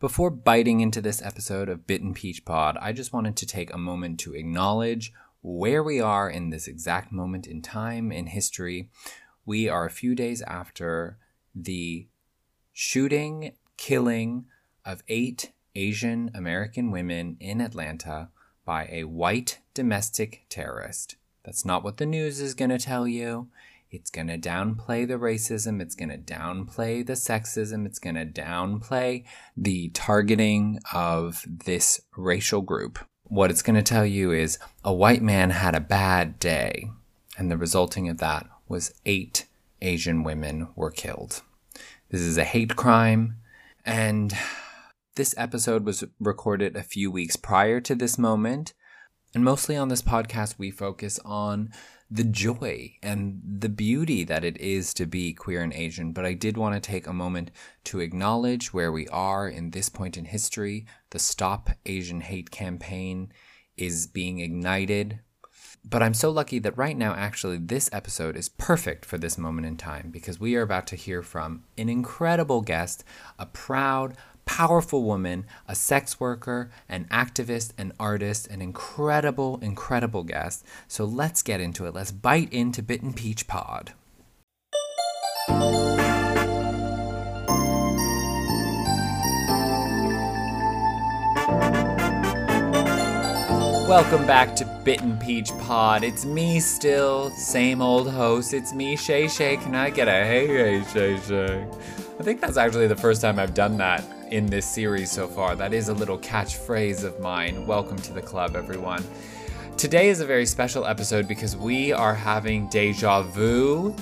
Before biting into this episode of Bitten Peach Pod, I just wanted to take a moment to acknowledge where we are in this exact moment in time in history. We are a few days after the shooting, killing of eight Asian American women in Atlanta by a white domestic terrorist. That's not what the news is going to tell you. It's going to downplay the racism. It's going to downplay the sexism. It's going to downplay the targeting of this racial group. What it's going to tell you is a white man had a bad day, and the resulting of that was eight Asian women were killed. This is a hate crime, and this episode was recorded a few weeks prior to this moment. And mostly on this podcast, we focus on the joy and the beauty that it is to be queer and Asian. But I did want to take a moment to acknowledge where we are in this point in history. The Stop Asian Hate campaign is being ignited. But I'm so lucky that right now, actually, this episode is perfect for this moment in time because we are about to hear from an incredible guest, a proud, powerful woman, a sex worker, an activist, an artist, an incredible, incredible guest. So let's get into it. Let's bite into Bitten Peach Pod. Welcome back to Bitten Peach Pod. It's me still, same old host. It's me, Shay Shay. Can I get a hey, hey, Shay Shay? I think that's actually the first time I've done that in this series so far. That is a little catchphrase of mine. Welcome to the club, everyone. Today is a very special episode because we are having deja vu.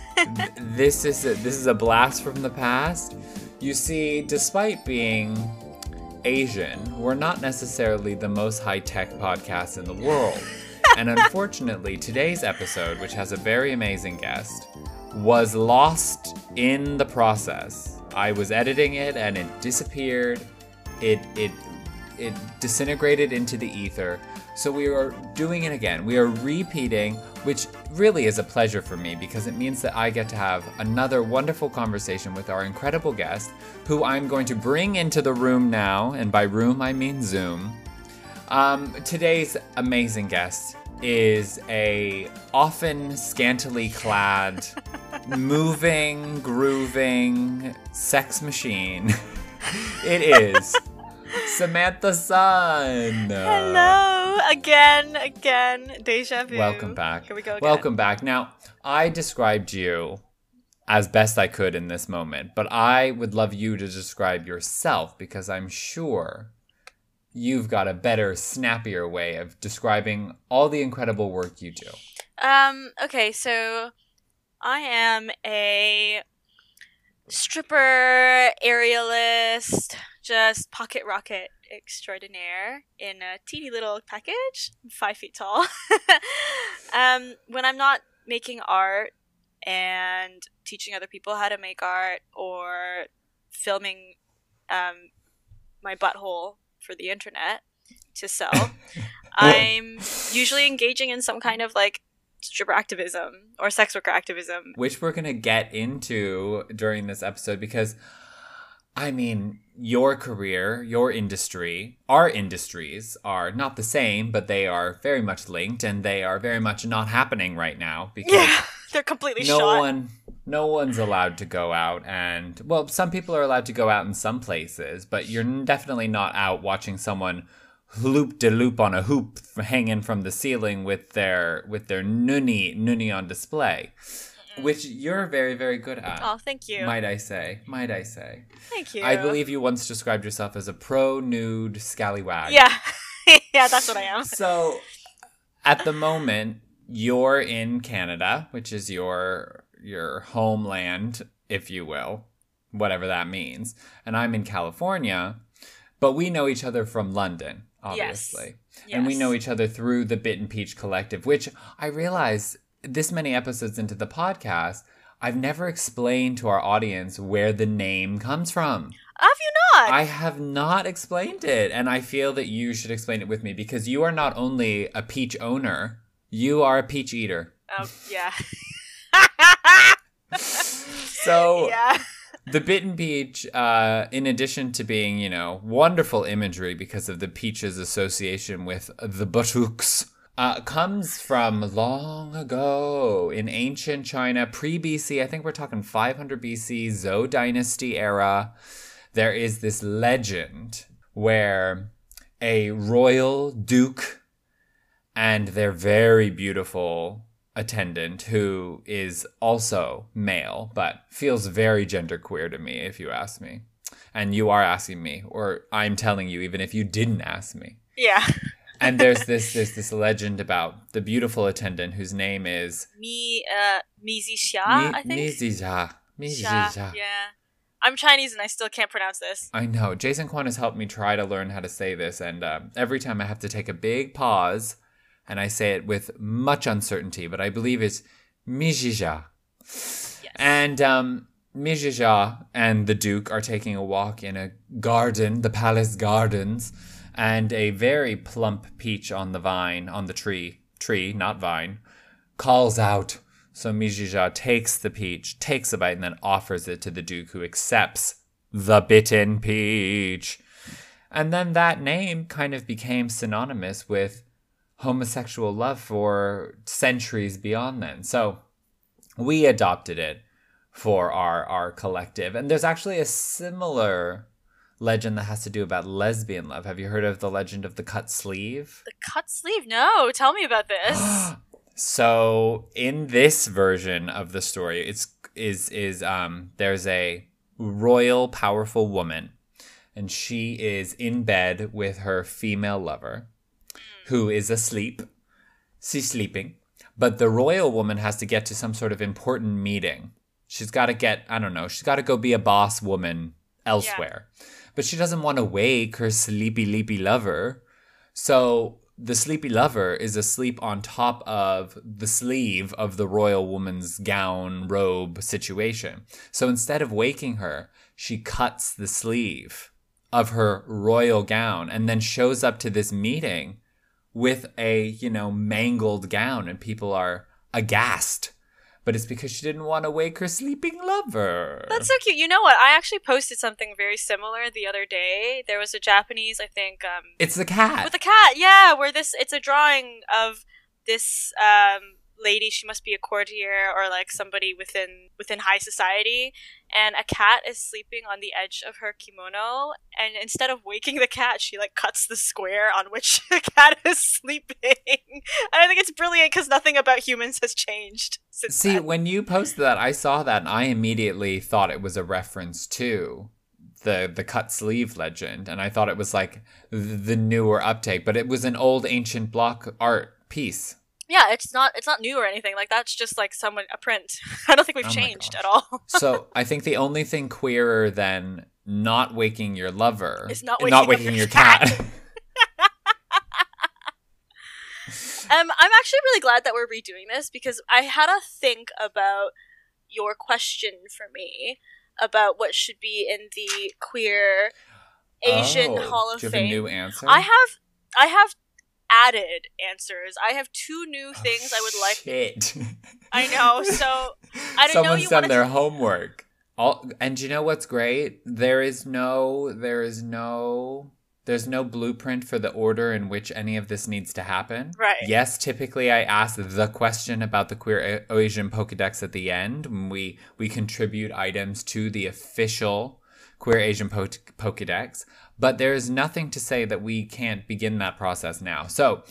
this is a, this is a blast from the past. You see, despite being Asian, we're not necessarily the most high-tech podcast in the world. and unfortunately, today's episode, which has a very amazing guest, was lost in the process. I was editing it and it disappeared. It it it disintegrated into the ether. So we are doing it again. We are repeating, which really is a pleasure for me because it means that I get to have another wonderful conversation with our incredible guest, who I'm going to bring into the room now, and by room I mean Zoom. Um, today's amazing guest is a often scantily clad, moving, grooving sex machine. it is Samantha Sun. Hello again, again, deja vu. Welcome back. Here we go. Again. Welcome back. Now, I described you as best I could in this moment, but I would love you to describe yourself because I'm sure you've got a better, snappier way of describing all the incredible work you do. Um. Okay. So, I am a stripper, aerialist, just pocket rocket extraordinaire in a teeny little package. I'm five feet tall. um, when I'm not making art and teaching other people how to make art or filming um, my butthole for the internet to sell, I'm usually engaging in some kind of like stripper activism or sex worker activism. Which we're going to get into during this episode because, I mean, your career, your industry, our industries are not the same, but they are very much linked and they are very much not happening right now because Yeah, they're completely no shot. one no one's allowed to go out and well some people are allowed to go out in some places but you're definitely not out watching someone loop de loop on a hoop hanging from the ceiling with their with their nunny nunny on display which you're very very good at Oh, thank you. might i say might i say thank you. i believe you once described yourself as a pro nude scallywag Yeah. yeah, that's what I am. so at the moment you're in Canada, which is your your homeland, if you will, whatever that means. And I'm in California, but we know each other from London, obviously. And we know each other through the Bitten Peach Collective, which I realize this many episodes into the podcast, I've never explained to our audience where the name comes from. Have you not? I have not explained it, and I feel that you should explain it with me because you are not only a peach owner, you are a peach eater. Oh, yeah. So yeah. The bitten peach, uh, in addition to being, you know, wonderful imagery because of the peach's association with the buttocks, uh, comes from long ago in ancient China, pre BC. I think we're talking 500 BC, Zhou Dynasty era. There is this legend where a royal duke and their very beautiful attendant who is also male but feels very genderqueer to me if you ask me and you are asking me or i'm telling you even if you didn't ask me Yeah. and there's this there's this legend about the beautiful attendant whose name is Mi uh Mizi Xia, I think. Mizija. Xia, Mizija. Yeah. I'm Chinese and I still can't pronounce this. I know. Jason Kwan has helped me try to learn how to say this, and uh, every time I have to take a big pause, and I say it with much uncertainty, but I believe it's Mijija. Yes. And um, Mijija and the Duke are taking a walk in a garden, the palace gardens, and a very plump peach on the vine, on the tree, tree, not vine, calls out. So Mijija takes the peach, takes a bite, and then offers it to the Duke, who accepts the bitten peach. And then that name kind of became synonymous with homosexual love for centuries beyond then. So we adopted it for our our collective. And there's actually a similar legend that has to do about lesbian love. Have you heard of the legend of the cut sleeve? The cut sleeve? No, tell me about this. So in this version of the story, it's is is um there's a royal powerful woman and she is in bed with her female lover who is asleep. She's sleeping. But the royal woman has to get to some sort of important meeting. She's got to get, I don't know, she's got to go be a boss woman elsewhere. But she doesn't want to wake her sleepy, leapy lover. So the sleepy lover is asleep on top of the sleeve of the royal woman's gown, robe situation. So instead of waking her, she cuts the sleeve of her royal gown and then shows up to this meeting with a, you know, mangled gown and people are aghast. But it's because she didn't want to wake her sleeping lover. That's so cute. You know what? I actually posted something very similar the other day. There was a Japanese, I think, um, it's the cat. with a cat. Yeah, where this it's a drawing of this um lady. She must be a courtier or like somebody within within high society, and a cat is sleeping on the edge of her kimono. And instead of waking the cat, she like cuts the square on which the cat is sleeping. and I think it's brilliant because nothing about humans has changed since See, then. when you posted that, I saw that and I immediately thought it was a reference to the the cut sleeve legend, and I thought it was like the newer uptake, but it was an old ancient block art piece. Yeah, it's not it's not new or anything. Like that's just like someone a print. I don't think we've Oh changed at all. So I think the only thing queerer than not waking your lover Is not not waking up waking your your cat. Um, I'm actually really glad that we're redoing this because I had a think about your question for me about what should be in the queer Asian Oh, Hall of do you have Fame. a new answer? I have I have added answers. I have two new Oh, things I would like. Shit. I know. So I didn't know Someone's done their homework. All, and you know what's great? There is no, there is no, there's no blueprint for the order in which any of this needs to happen. Right. Yes, typically I ask the question about the queer A- Asian Pokedex at the end when we we contribute items to the official queer Asian po- Pokedex, but there is nothing to say that we can't begin that process now. So.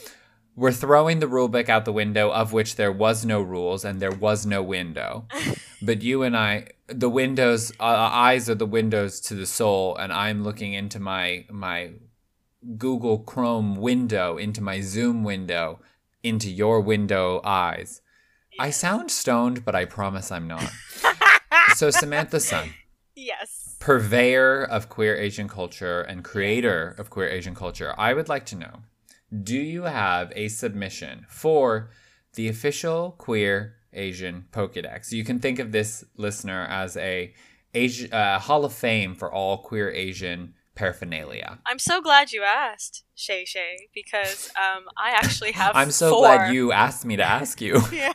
We're throwing the rulebook out the window, of which there was no rules and there was no window. But you and I, the windows, uh, eyes are the windows to the soul, and I'm looking into my my Google Chrome window, into my Zoom window, into your window eyes. I sound stoned, but I promise I'm not. so Samantha Sun, yes. Purveyor of queer Asian culture and creator of queer Asian culture, I would like to know: Do you have a submission for the official queer Asian Pokédex? You can think of this listener as a Asi- uh, Hall of Fame for all queer Asian paraphernalia. I'm so glad you asked, Shay Shay, because um, I actually have. I'm so four. glad you asked me to ask you. Yeah,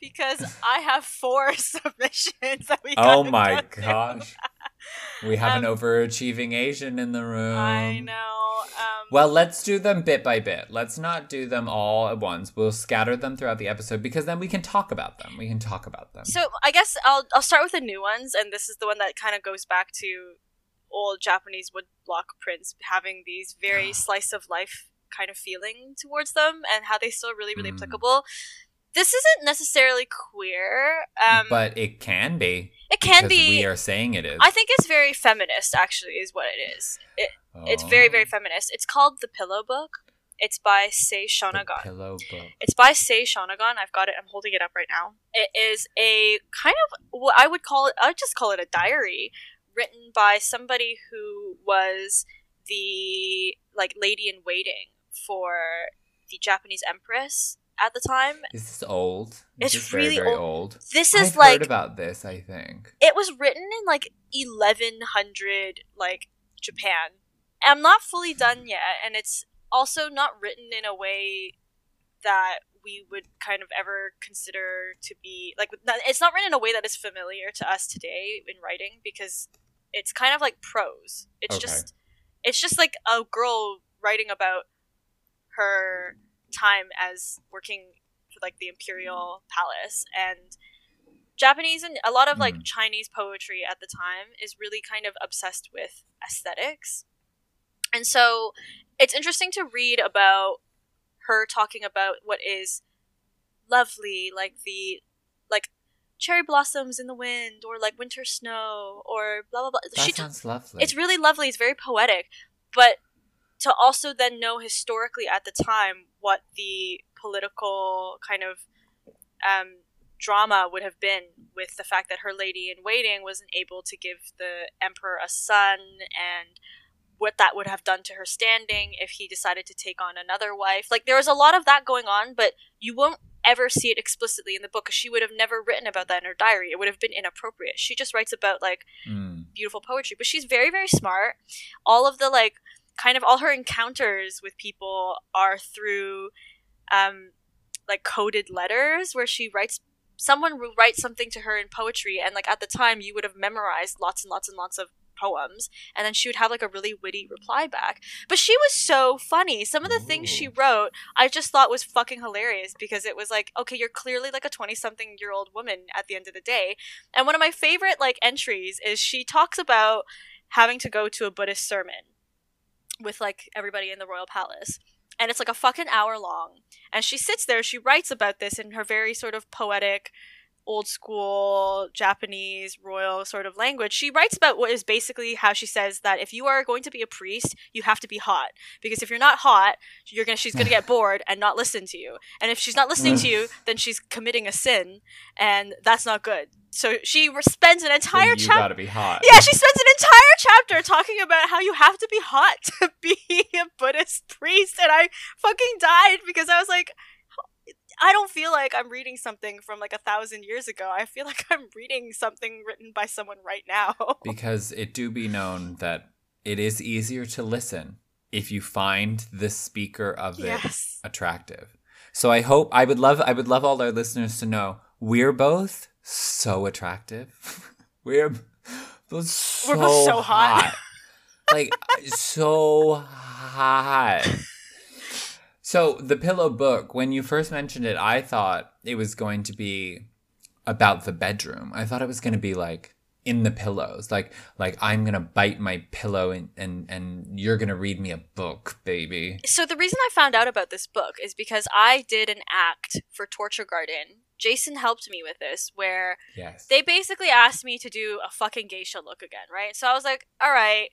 because I have four submissions that we. oh my go gosh. We have an Um, overachieving Asian in the room. I know. Um, Well, let's do them bit by bit. Let's not do them all at once. We'll scatter them throughout the episode because then we can talk about them. We can talk about them. So I guess I'll I'll start with the new ones, and this is the one that kind of goes back to old Japanese woodblock prints having these very slice of life kind of feeling towards them, and how they still really really Mm. applicable. This isn't necessarily queer. Um, but it can be. it can be. We are saying it is. I think it's very feminist. Actually, is what it is. It, It's very very Oh, feminist. It's called The Pillow Book. It's by Sei the Shonagon. pillow book. It's by Sei Shonagon. I've got it. I'm holding it up right now. It is a kind of what I would call it. I would just call it a diary written by somebody who was the like lady in waiting for the Japanese empress at the time. This Is old? Is It's this very, really very old. old. This is I've like heard about this. I think. it was written in like 1100 like Japan. I'm not fully done yet, and it's also not written in a way that we would kind of ever consider to be like it's not written in a way that is familiar to us today in writing because it's kind of like prose. It's Okay. just it's just like a girl writing about her time as working for like the imperial palace and Japanese and a lot of like Mm. Chinese poetry at the time is really kind of obsessed with aesthetics. And so it's interesting to read about her talking about what is lovely, like the like cherry blossoms in the wind or like winter snow or blah blah blah. That she t- sounds lovely. it's really lovely. It's very poetic, but to also then know historically at the time what the political kind of um, drama would have been with the fact that her lady in waiting wasn't able to give the emperor a son and what that would have done to her standing if he decided to take on another wife. Like there was a lot of that going on, but you won't ever see it explicitly in the book because she would have never written about that in her diary. It would have been inappropriate. She just writes about like Mm. beautiful poetry but she's very very smart all of the like kind of all her encounters with people are through um like coded letters where she writes someone will write something to her in poetry and like at the time you would have memorized lots and lots and lots of poems and then she would have like a really witty reply back but she was so funny some of the things she wrote i just thought was fucking hilarious because it was like okay you're clearly like a 20 something year old woman at the end of the day and one of my favorite like entries is she talks about having to go to a Buddhist sermon with like everybody in the royal palace. And it's like a fucking hour long. And she sits there, she writes about this in her very sort of poetic, old school Japanese royal sort of language. She writes about what is basically how she says that if you are going to be a priest, you have to be hot. Because if you're not hot, you're gonna she's gonna get bored and not listen to you. And if she's not listening to you, then she's committing a sin, and that's not good. So she spends an entire you chapter gotta be hot. yeah, she spends an entire chapter talking about how you have to be hot to be a Buddhist priest, and I fucking died because I was like, I don't feel like I'm reading something from like a thousand years ago. I feel like I'm reading something written by someone right now. because it do be known that it is easier to listen if you find the speaker of it yes. attractive. So I hope I would love I would love all our listeners to know we're both so attractive. we're both so, We're both so hot. like so hot. So the pillow book, when you first mentioned it, I thought it was going to be about the bedroom. I thought it was going to be like in the pillows, like like I'm gonna bite my pillow and and and you're gonna read me a book, baby. So the reason I found out about this book is because I did an act for Torture Garden. Jason helped me with this, where Yes. they basically asked me to do a fucking geisha look again, right? So I was like, all right,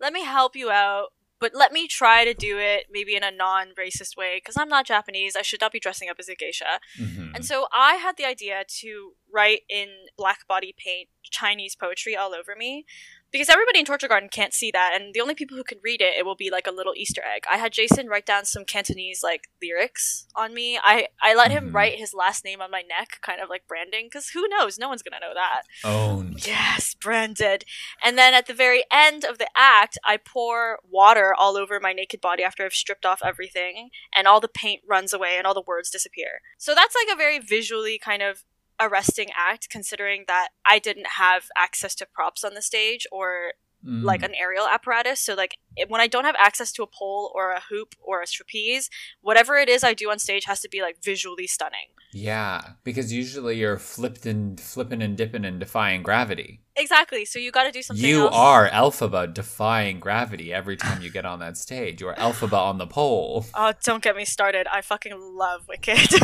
let me help you out, but let me try to do it maybe in a non racist way, because I'm not Japanese. I should not be dressing up as a geisha. Mhm. And so I had the idea to write in black body paint Chinese poetry all over me. Because everybody in Torture Garden can't see that, and the only people who can read it, it will be like a little Easter egg. I had Jason write down some Cantonese like lyrics on me. I I let him Mhm. write his last name on my neck, kind of like branding, because who knows? No one's gonna know that. Owned. Yes, branded. And then at the very end of the act, I pour water all over my naked body after I've stripped off everything, and all the paint runs away and all the words disappear. So that's like a very visually kind of arresting act, considering that I didn't have access to props on the stage or Mm. like an aerial apparatus. So like when I don't have access to a pole or a hoop or a trapeze, whatever it is I do on stage has to be like visually stunning. Yeah, because usually you're flipped and flipping and dipping and defying gravity. Exactly. So you got to do something. You else. are Elphaba defying gravity every time you get on that stage. You're Elphaba on the pole. Oh, don't get me started. I fucking love Wicked.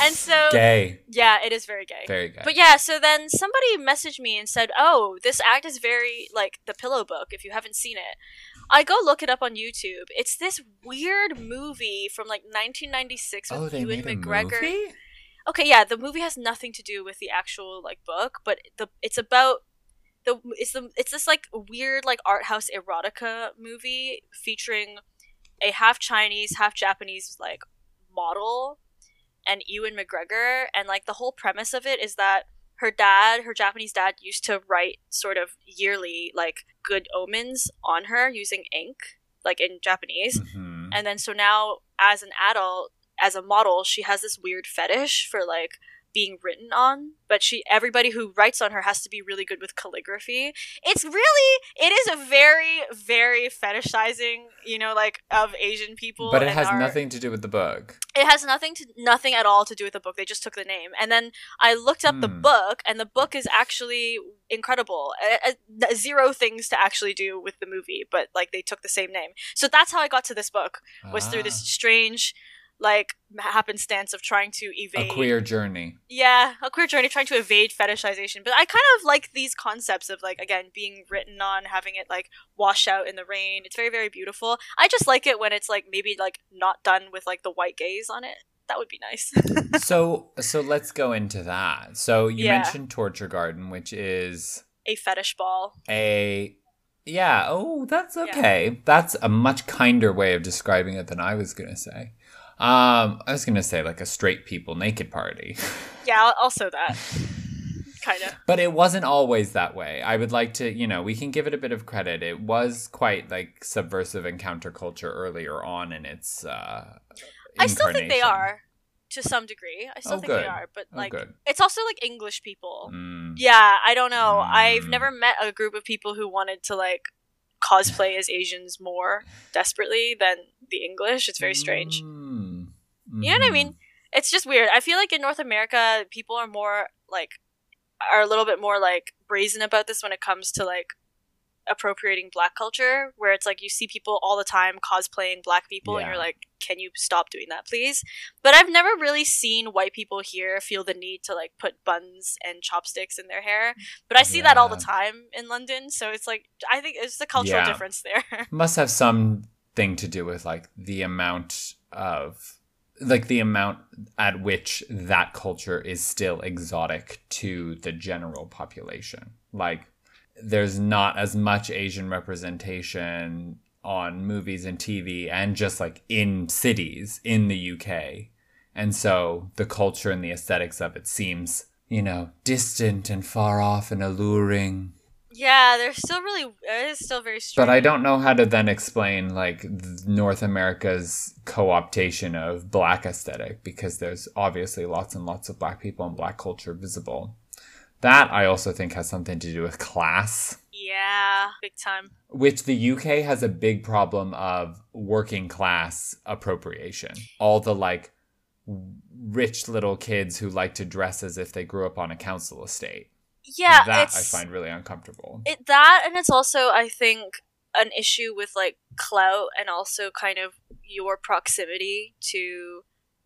and so, Gay. yeah, it is very gay. Very gay. But yeah, so then somebody messaged me and said, "Oh, this act is very like the Pillow Book. If you haven't seen it, I go look it up on YouTube. It's this weird movie from like 1996 with oh, they Ewan made a McGregor. movie? Okay, yeah, the movie has nothing to do with the actual like book, but the it's about the it's the it's this like weird like art house erotica movie featuring a half Chinese, half Japanese like model and Ewan McGregor and like the whole premise of it is that her dad, her Japanese dad used to write sort of yearly like good omens on her using ink like in Japanese. Mhm. And then so now as an adult, as a model, she has this weird fetish for like being written on, but she everybody who writes on her has to be really good with calligraphy. It's really it is a very very fetishizing, you know, like of Asian people. But it has our- nothing to do with the book. it has nothing to nothing at all to do with the book. They just took the name, and then I looked up the Hmm. book, and the book is actually incredible. Uh, uh, zero things to actually do with the movie, but like they took the same name. So that's how I got to this book was through this strange, like happenstance of trying to evade. a queer journey. Yeah, a queer journey trying to evade fetishization. But I kind of like these concepts of like again being written on, having it like wash out in the rain. It's very very beautiful. I just like it when it's like maybe like not done with like the white gaze on it. That would be nice. so so let's go into that. So you Yeah. mentioned Torture Garden, which is a fetish ball. a yeah, oh, that's okay. That's a much kinder way of describing it than I was going to say. Um, I was going to say like a straight people naked party. Yeah, also that. kind of. But it wasn't always that way. I would like to, you know, we can give it a bit of credit. It was quite like subversive and counterculture earlier on in its uh I still think they are to some degree. I still Oh, think good. they are, but Oh, like good. it's also like English people. Mm. Yeah, I don't know. I've Mm. never met a group of people who wanted to like cosplay as Asians more desperately than the English. It's very strange. Mm. You know what I mean? Mm-hmm. It's just weird. I feel like in North America, people are more like are a little bit more like brazen about this when it comes to like appropriating black culture where it's like you see people all the time cosplaying black people and you're like can you stop doing that please but i've never really seen white people here feel the need to like put buns and chopsticks in their hair but i see that all the time in london so it's like i think it's the cultural Yeah. difference there must have something to do with like the amount of like the amount at which that culture is still exotic to the general population. Like there's not as much asian representation on movies and tv and just like in cities in the uk and so the culture and the aesthetics of it seems you know distant and far off and alluring yeah they're still really it is still very strange but I don't know how to then explain like North America's co-optation of black aesthetic because there's obviously lots and lots of black people and black culture visible. That I also think has something to do with class, yeah big time which the UK has a big problem of working class appropriation. All the like rich little kids who like to dress as if they grew up on a council estate. Yeah that it's I find really uncomfortable. it that and it's also i think an issue with like clout and also kind of your proximity to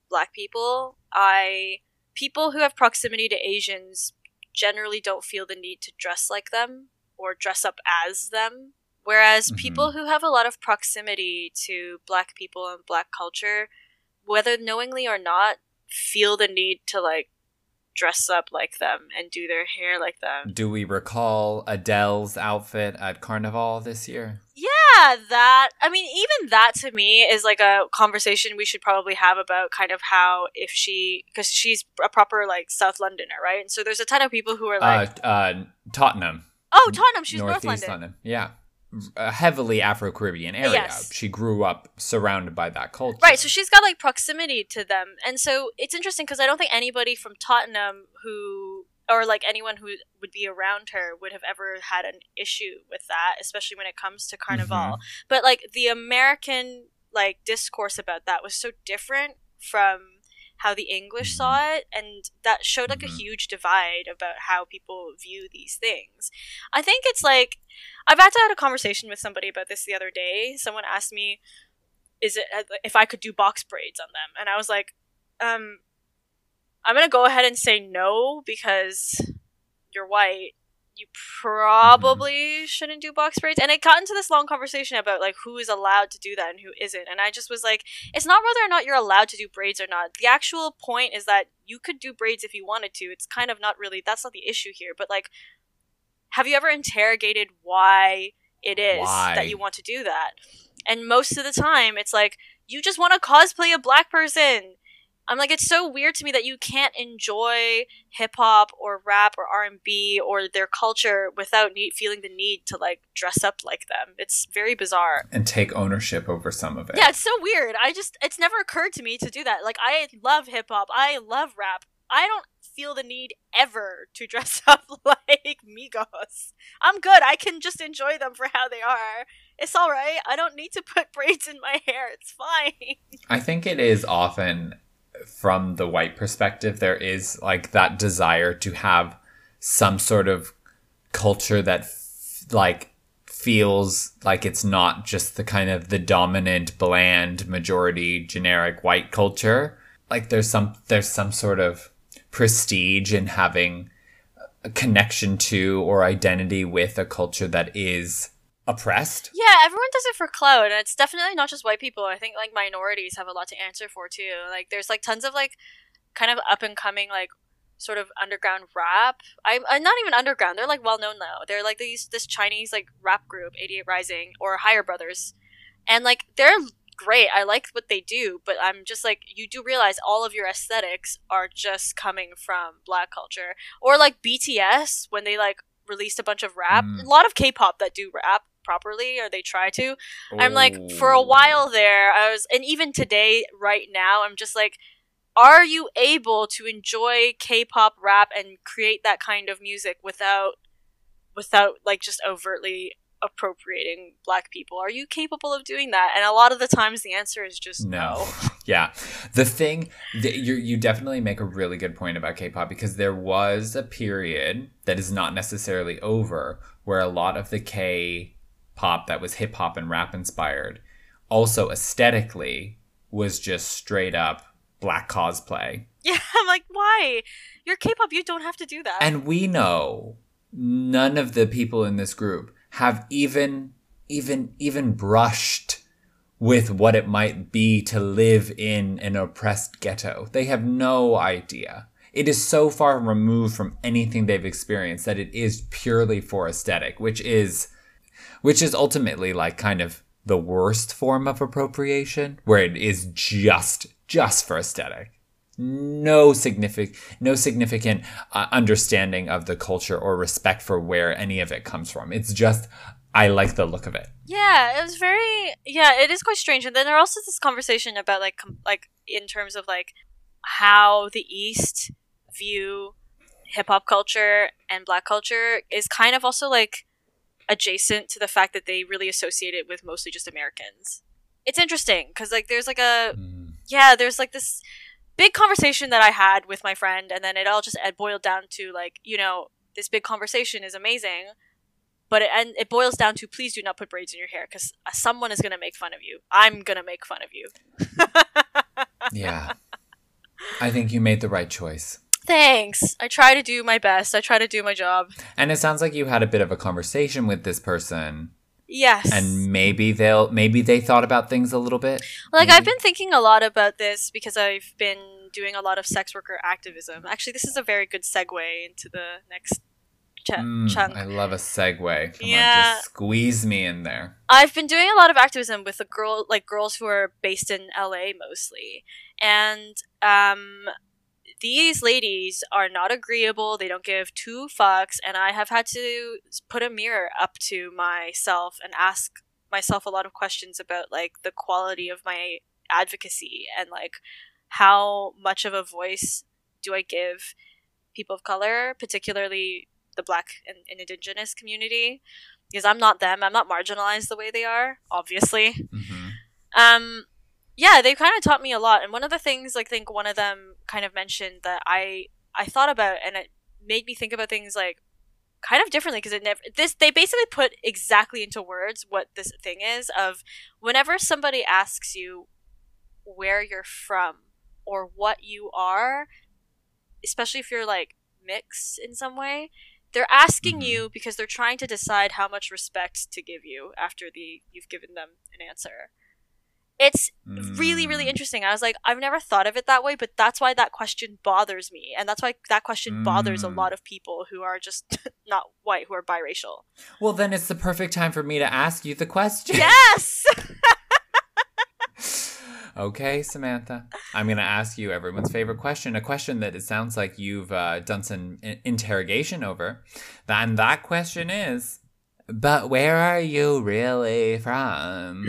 black people i people who have proximity to asians generally don't feel the need to dress like them or dress up as them whereas Mhm. people who have a lot of proximity to black people and black culture whether knowingly or not feel the need to like dress up like them and do their hair like them. Do we recall Adele's outfit at Carnival this year? Yeah, that. I mean, even that to me is like a conversation we should probably have about kind of how if she, because she's a proper like South Londoner, right? And so there's a ton of people who are like, uh, uh, Tottenham. oh, Tottenham, she's North Northeast London. Yeah. A heavily Afro Caribbean area. Yes. She grew up surrounded by that culture. Right, so she's got like proximity to them. And so it's interesting because I don't think anybody from Tottenham who, or like anyone who would be around her would have ever had an issue with that, especially when it comes to Carnival. Mhm. But like the American like discourse about that was so different from how the English Mhm. saw it and that showed like a huge divide about how people view these things. I think it's like I've had to had a conversation with somebody about this the other day. Someone asked me is it if I could do box braids on them and I was like um I'm going to go ahead and say no because you're white you probably mm-hmm. shouldn't do box braids. And it got into this long conversation about like who is allowed to do that and who isn't. And I just was like, it's not whether or not you're allowed to do braids or not. The actual point is that you could do braids if you wanted to. It's kind of not really that's not the issue here. But like, have you ever interrogated why it is Why? that you want to do that? And most of the time, it's like you just want to cosplay a black person. I'm like, it's so weird to me that you can't enjoy hip hop or rap or R and B or their culture without need, feeling the need to like dress up like them. It's very bizarre. And take ownership over some of it. Yeah, it's so weird. I just it's never occurred to me to do that. Like I love hip hop. I love rap. I don't feel the need ever to dress up like Migos. I'm good. I can just enjoy them for how they are. It's all right. I don't need to put braids in my hair. It's fine. I think it is often from the white perspective, there is like that desire to have some sort of culture that f- like feels like it's not just the kind of the dominant bland majority generic white culture. Like there's some there's some sort of prestige in having a connection to or identity with a culture that is oppressed Yeah, everyone does it for clout, and it's definitely not just white people. I think like minorities have a lot to answer for too. Like there's like tons of like kind of up and coming like sort of underground rap. I'm, I'm not even underground. They're like well known now. They're like these this Chinese like rap group, 88 Rising or Higher Brothers, and like they're great. I like what they do, but I'm just like you do realize all of your aesthetics are just coming from black culture or like BTS when they like released a bunch of rap. Mm. A lot of K-pop that do rap properly or they try to. I'm like for a oh. while there I was and even today right now I'm just like are you able to enjoy K-pop rap and create that kind of music without without like just overtly appropriating black people? Are you capable of doing that? And a lot of the times the answer is just no. yeah. The thing that you you definitely make a really good point about K-pop because there was a period that is not necessarily over where a lot of the K-pop that was hip hop and rap inspired also aesthetically was just straight up black cosplay. Yeah, I'm like, why? You're K-pop, you don't have to do that. And we know none of the people in this group have even even even brushed with what it might be to live in an oppressed ghetto. They have no idea. It is so far removed from anything they've experienced that it is purely for aesthetic, which is which is ultimately like kind of the worst form of appropriation where it is just just for aesthetic. No significant no significant uh, understanding of the culture or respect for where any of it comes from. It's just i like the look of it. Yeah, it was very yeah, it is quite strange. And then there also this conversation about like com- like in terms of like how the East view hip hop culture and black culture is kind of also like adjacent to the fact that they really associate it with mostly just Americans. It's interesting because like there's like a hmm. yeah, there's like this big conversation that I had with my friend, and then it all just it boiled down to like, you know, this big conversation is amazing, but it, and it boils down to please do not put braids in your hair because uh, someone is gonna make fun of you. I'm gonna make fun of you. yeah i think you made the right choice Thanks. I try to do my best. I try to do my job. and it sounds like you had a bit of a conversation with this person Yes. and maybe they'll maybe they thought about things a little bit Like maybe? I've been thinking a lot about this because I've been doing a lot of sex worker activism. Actually, this is a very good segue into the next ch- Mm, chunk. I love a segue. Come on, Yeah. just squeeze me in there. I've been doing a lot of activism with a girl, like girls who are based in LA mostly, and um, these ladies are not agreeable. They don't give two fucks, and I have had to put a mirror up to myself and ask myself a lot of questions about like the quality of my advocacy and like how much of a voice do I give people of color, particularly the black and, and indigenous community because I'm not them. I'm not marginalized the way they are, obviously. hmm Um, yeah, they kind of taught me a lot. And one of the things, like, I think one of them kind of mentioned that I I thought about, and it made me think about things like kind of differently because it never this they basically put exactly into words what this thing is of whenever somebody asks you where you're from or what you are especially if you're like mixed in some way they're asking Mhm. you because they're trying to decide how much respect to give you after the you've given them an answer it's really really Mm. interesting i was like i've never thought of it that way but that's why that question bothers me and that's why that question bothers a Mm. lot of people who are just not white who are biracial Well, then it's the perfect time for me to ask you the question. yes okay, Samantha. I'm going to ask you everyone's favorite question, a question that it sounds like you've uh, done some interrogation over. And that question is But where are you really from?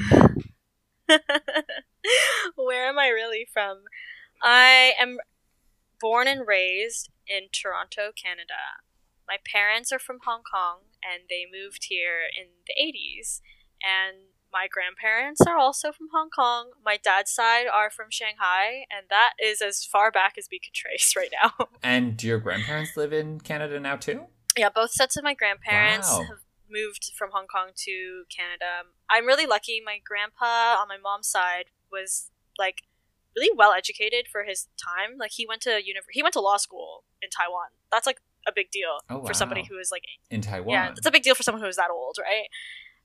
where am i really from? I am born and raised in toronto canada. My parents are from hong kong and they moved here in the 80s and my grandparents are also from hong kong. My dad's side are from shanghai and that is as far back as we could trace right now. And do your grandparents live in Canada now too? yeah both sets of my grandparents Wow. have moved from hong kong to canada. I'm really lucky. My grandpa on my mom's side was like really well educated for his time. Like he went to univ- he went to law school in taiwan. That's like a big deal Oh, for somebody who is like In Taiwan. yeah it's a big deal for someone who is that old right?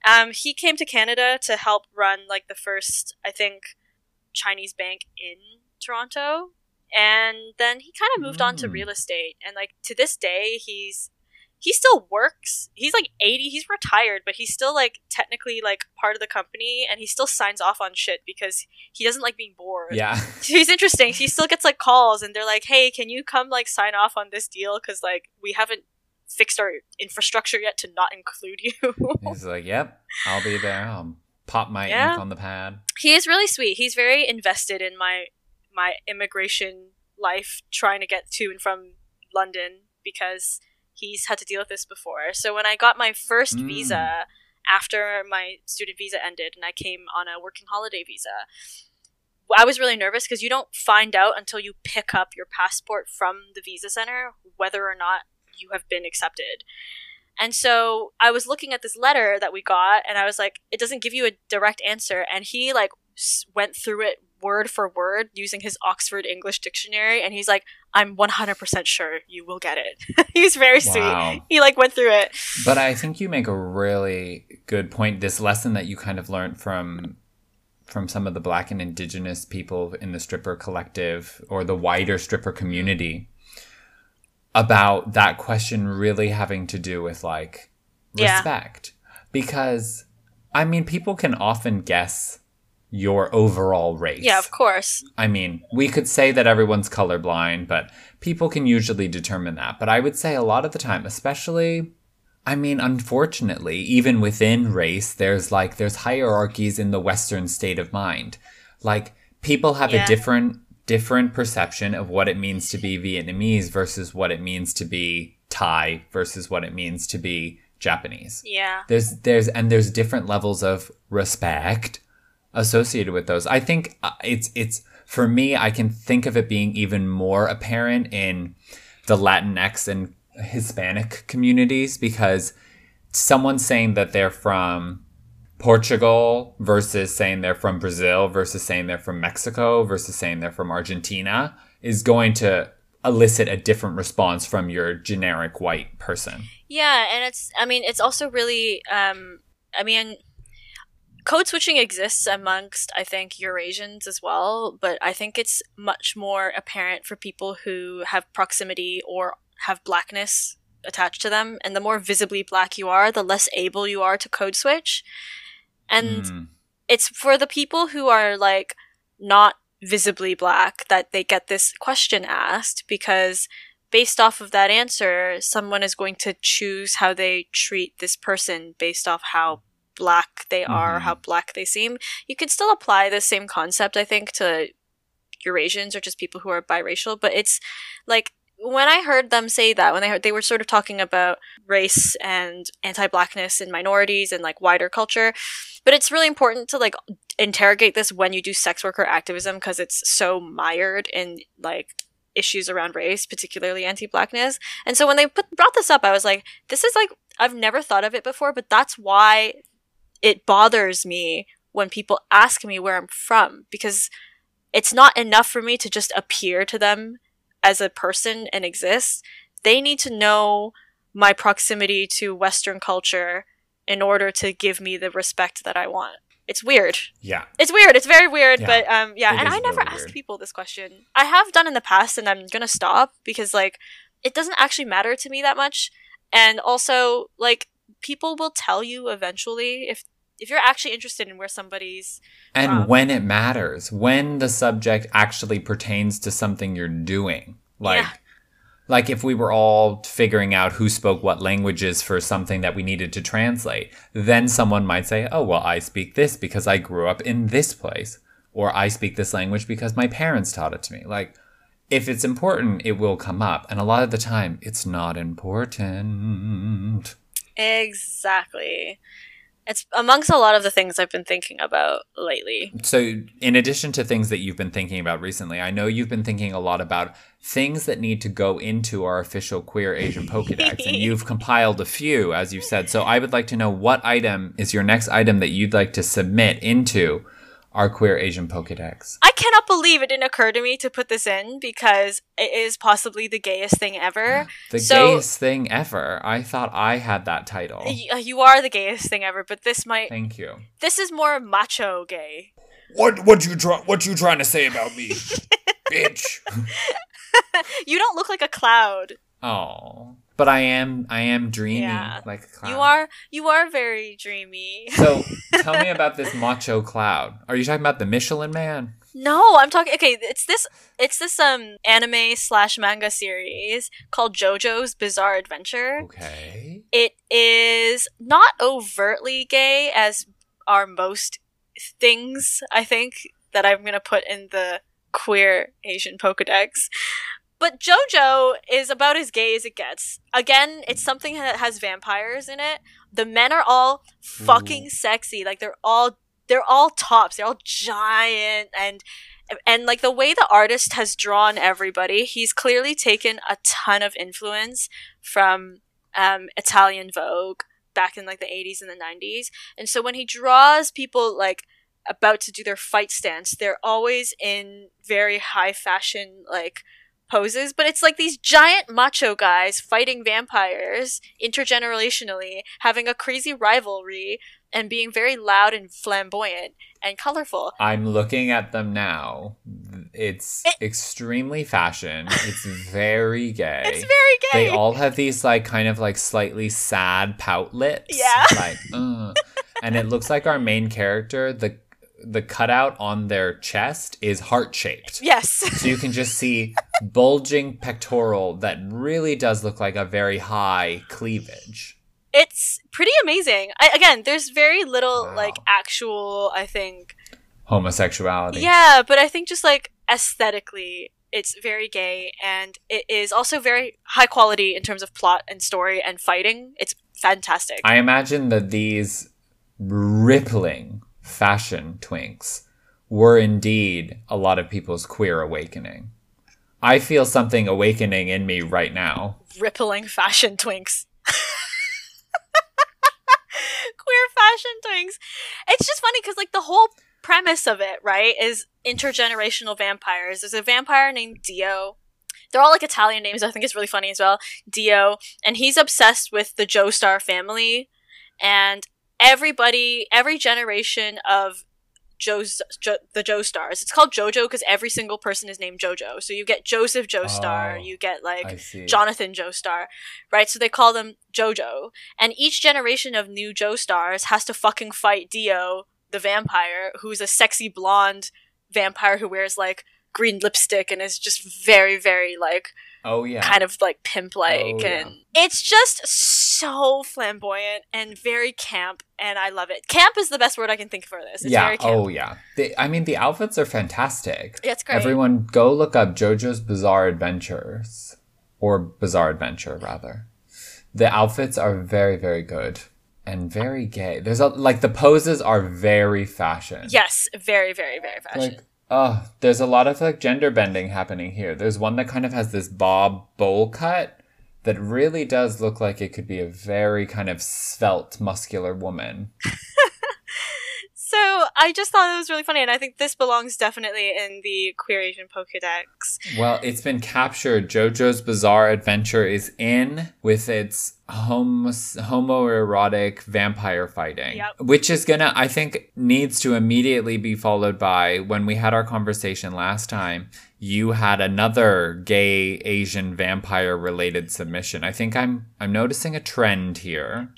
Um, he came to canada to help run like the first i think chinese bank in toronto. And then he kind of moved on to Mm. real estate. And like to this day he's he still works he's like 80 he's retired but he's still like technically like part of the company and he still signs off on shit because he doesn't like being bored yeah. he's interesting he still gets like calls and they're like hey can you come like sign off on this deal because like we haven't fixed our infrastructure yet to not include you He's like, Yep, I'll be there. I'll pop my Yeah. ink on the pad. he is really sweet he's very invested in my my immigration life trying to get to and from london because he's had to deal with this before so when i got my first Mm. visa after my student visa ended and i came on a working holiday visa I was really nervous because you don't find out until you pick up your passport from the visa center whether or not you have been accepted. And so I was looking at this letter that we got and I was like, it doesn't give you a direct answer. And he like went through it word for word using his Oxford English dictionary. And he's like, I'm 100% sure you will get it. he's very sweet. He like went through it. But I think you make a really good point. This lesson that you kind of learned from from some of the black and indigenous people in the stripper collective or the wider stripper community about that question really having to do with like Yeah. respect. Because I mean people can often guess your overall race. Yeah, of course. I mean, we could say that everyone's colorblind, but people can usually determine that. But I would say a lot of the time, especially, I mean, unfortunately, even within race, there's like, there's hierarchies in the Western state of mind. Like, people have Yeah. a different, different perception of what it means to be Vietnamese versus what it means to be Thai versus what it means to be Japanese Yeah. there's there's and there's different levels of respect associated with those. I think uh, it's it's for me i can think of it being even more apparent in the latinx and hispanic communities because someone saying that they're from portugal versus saying they're from brazil versus saying they're from mexico versus saying they're from argentina is going to elicit a different response from your generic white person. Yeah, and it's I mean it's also really um I mean code switching exists amongst I think Eurasians as well, but I think it's much more apparent for people who have proximity or have blackness attached to them. And the more visibly black you are, the less able you are to code switch. And Mm. it's for the people who are like not visibly black that they get this question asked because based off of that answer, someone is going to choose how they treat this person based off how black they are, Mhm. how black they seem. You can still apply the same concept, I think, to Eurasians or just people who are biracial, but it's like when I heard them say that, when they heard they were sort of talking about race and anti-blackness and minorities and like wider culture, but it's really important to like interrogate this when you do sex worker activism because it's so mired in like issues around race, particularly anti-blackness. And so when they put, brought this up, I was like, this is like I've never thought of it before, but that's why it bothers me when people ask me where I'm from because it's not enough for me to just appear to them as a person and exist. They need to know my proximity to Western culture in order to give me the respect that I want. It's weird. Yeah. It's weird. It's very weird, Yeah. but um, yeah. It and I never really ask weird. people this question. I have done in the past, and I'm gonna stop because like it doesn't actually matter to me that much. And also, like people will tell you eventually if if you're actually interested in where somebody's And Um, when it matters, when the subject actually pertains to something you're doing. Like Yeah. like if we were all figuring out who spoke what languages for something that we needed to translate, then someone might say, "Oh, well, I speak this because I grew up in this place." Or I speak this language because my parents taught it to me. Like if it's important, it will come up. And a lot of the time, it's not important. exactly. It's amongst a lot of the things I've been thinking about lately. So, in addition to things that you've been thinking about recently, I know you've been thinking a lot about things that need to go into our official Queer Asian Pokedex, and you've compiled a few, as you said. So, I would like to know what item is your next item that you'd like to submit into our Queer Asian Pokedex. I cannot believe it didn't occur to me to put this in because it is possibly the gayest thing ever. The So- gayest thing ever. I thought I had that title. Y- uh, You are the gayest thing ever, but this might Thank you. this is more macho gay. What what you try what you trying to say about me, bitch? You don't look like a cloud. Oh, but I am I am dreamy Yeah. like a cloud. You are you are very dreamy. So tell me about this macho cloud. Are you talking about the Michelin Man? No, I'm talking. Okay, it's this. It's this um anime slash manga series called JoJo's Bizarre Adventure. Okay. It is not overtly gay as are most things. I think that I'm gonna put in the queer Asian Pokedex. But JoJo is about as gay as it gets. Again, it's something that has vampires in it. The men are all fucking Ooh. sexy. Like they're all they're all tops. They're all giant and and like the way the artist has drawn everybody, he's clearly taken a ton of influence from um, Italian Vogue back in like the 80s and the 90s. And so when he draws people like about to do their fight stance, they're always in very high fashion like poses, but it's like these giant macho guys fighting vampires intergenerationally, having a crazy rivalry and being very loud and flamboyant and colorful. I'm looking at them now. It's It- extremely fashion. It's very gay. It's very gay. They all have these like kind of like slightly sad pout lips. Yeah. Like, uh. and it looks like our main character, the the cutout on their chest is heart shaped. yes. So you can just see bulging pectoral that really does look like a very high cleavage. it's pretty amazing. I, again, there's very little Wow. like actual, I think. Homosexuality. Yeah, but I think just like aesthetically, it's very gay and it is also very high quality in terms of plot and story and fighting. It's fantastic. I imagine that these rippling fashion twinks were indeed a lot of people's queer awakening. I feel something awakening in me right now. Rippling fashion twinks. Queer fashion twinks. It's just funny because like the whole premise of it, right, is intergenerational vampires. There's a vampire named Dio. They're all like Italian names. I think it's really funny as well. Dio, and he's obsessed with the Joestar family, and everybody, every generation of Joe's jo- the Joestars. It's called JoJo because every single person is named JoJo. So you get Joseph Joestar, Oh, you get like Jonathan Joestar, right? So they call them JoJo. And each generation of new Joestars has to fucking fight Dio, the vampire, who's a sexy blonde vampire who wears like green lipstick and is just very, very like oh yeah. kind of like pimp like Oh, yeah. and it's just so flamboyant and very camp and I love it. Camp is the best word I can think for this. It's yeah. very camp. Oh yeah. The, I mean, the outfits are fantastic. Yeah, it's great. Everyone, go look up JoJo's Bizarre Adventures, or Bizarre Adventure rather. The outfits are very, very good and very gay. There's a like the poses are very fashion. Yes, very, very, very fashion. Like, oh, there's a lot of like gender bending happening here. There's one that kind of has this bob bowl cut that really does look like it could be a very kind of svelte, muscular woman. so I just thought it was really funny and I think this belongs definitely in the queer Asian Pokedex. Well, it's been captured. JoJo's Bizarre Adventure is in with its homo- homoerotic vampire fighting, Yep. which is gonna, I think, needs to immediately be followed by when we had our conversation last time. You had another gay Asian vampire related submission. I think I'm I'm noticing a trend here.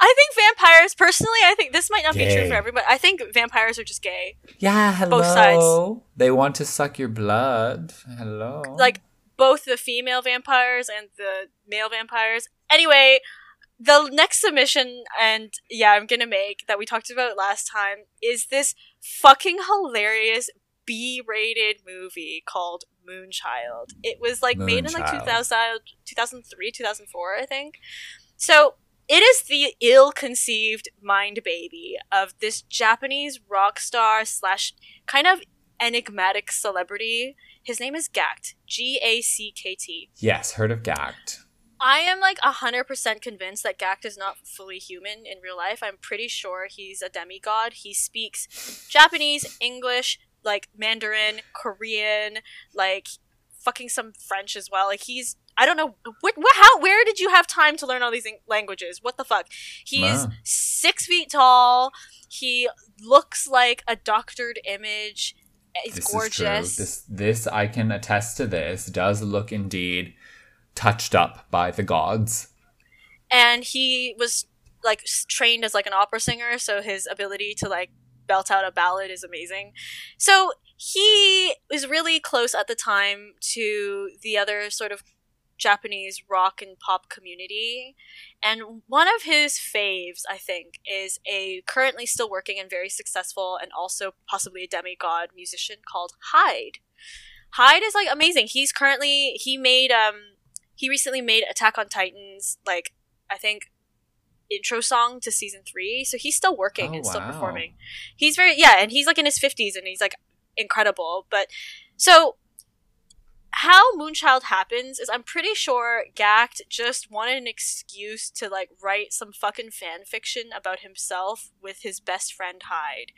I think vampires personally, I think this might not be true for everybody. I think vampires are just gay. Yeah, hello. Both sides. They want to suck your blood. Hello. Like both the female vampires and the male vampires. Anyway, the next submission and yeah, I'm to make that we talked about last time is this fucking hilarious B-rated movie called Moonchild. It was like made in like Moonchild. 2000, 2003, 2004, I think. So it is the ill-conceived mind baby of this Japanese rock star slash kind of enigmatic celebrity. His name is Gackt. G A C K T. yes, heard of Gackt. I am like 100% convinced that Gackt is not fully human in real life. I'm pretty sure he's a demigod. He speaks Japanese, English, like Mandarin, Korean, like fucking some French as well. Like he's I don't know what, what how where did you have time to learn all these languages? What the fuck? He's Wow. 6 feet tall. He looks like a doctored image. He's this gorgeous. is true. This this I can attest to this does look indeed touched up by the gods. and he was like trained as like an opera singer so his ability to like belt out a ballad is amazing so he was really close at the time to the other sort of japanese rock and pop community and one of his faves i think is a currently still working and very successful and also possibly a demigod musician called hyde hyde is like amazing he's currently he made um he recently made attack on titans like I think intro song to season three. So he's still working Oh, and still wow. performing. He's very yeah, and he's like in his fifties and he's like incredible. But so how Moonchild happens is I'm pretty sure Gackt just wanted an excuse to like write some fucking fan fiction about himself with his best friend Hyde.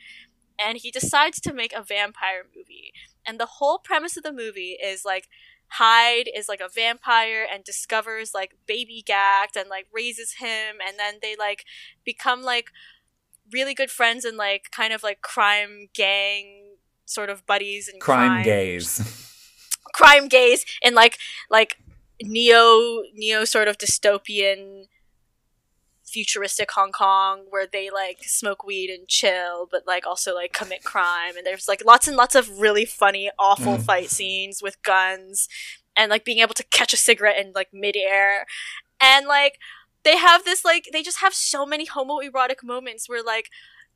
And he decides to make a vampire movie. And the whole premise of the movie is like Hyde is like a vampire and discovers like baby Gackt and like raises him and then they like become like really good friends and like kind of like crime gang sort of buddies and Crime gaze. crime gaze in like like neo neo sort of dystopian futuristic Hong Kong where they like smoke weed and chill but like also like commit crime and there's like lots and lots of really funny awful Mm. fight scenes with guns and like being able to catch a cigarette in like midair and like they have this like they just have so many homoerotic moments where like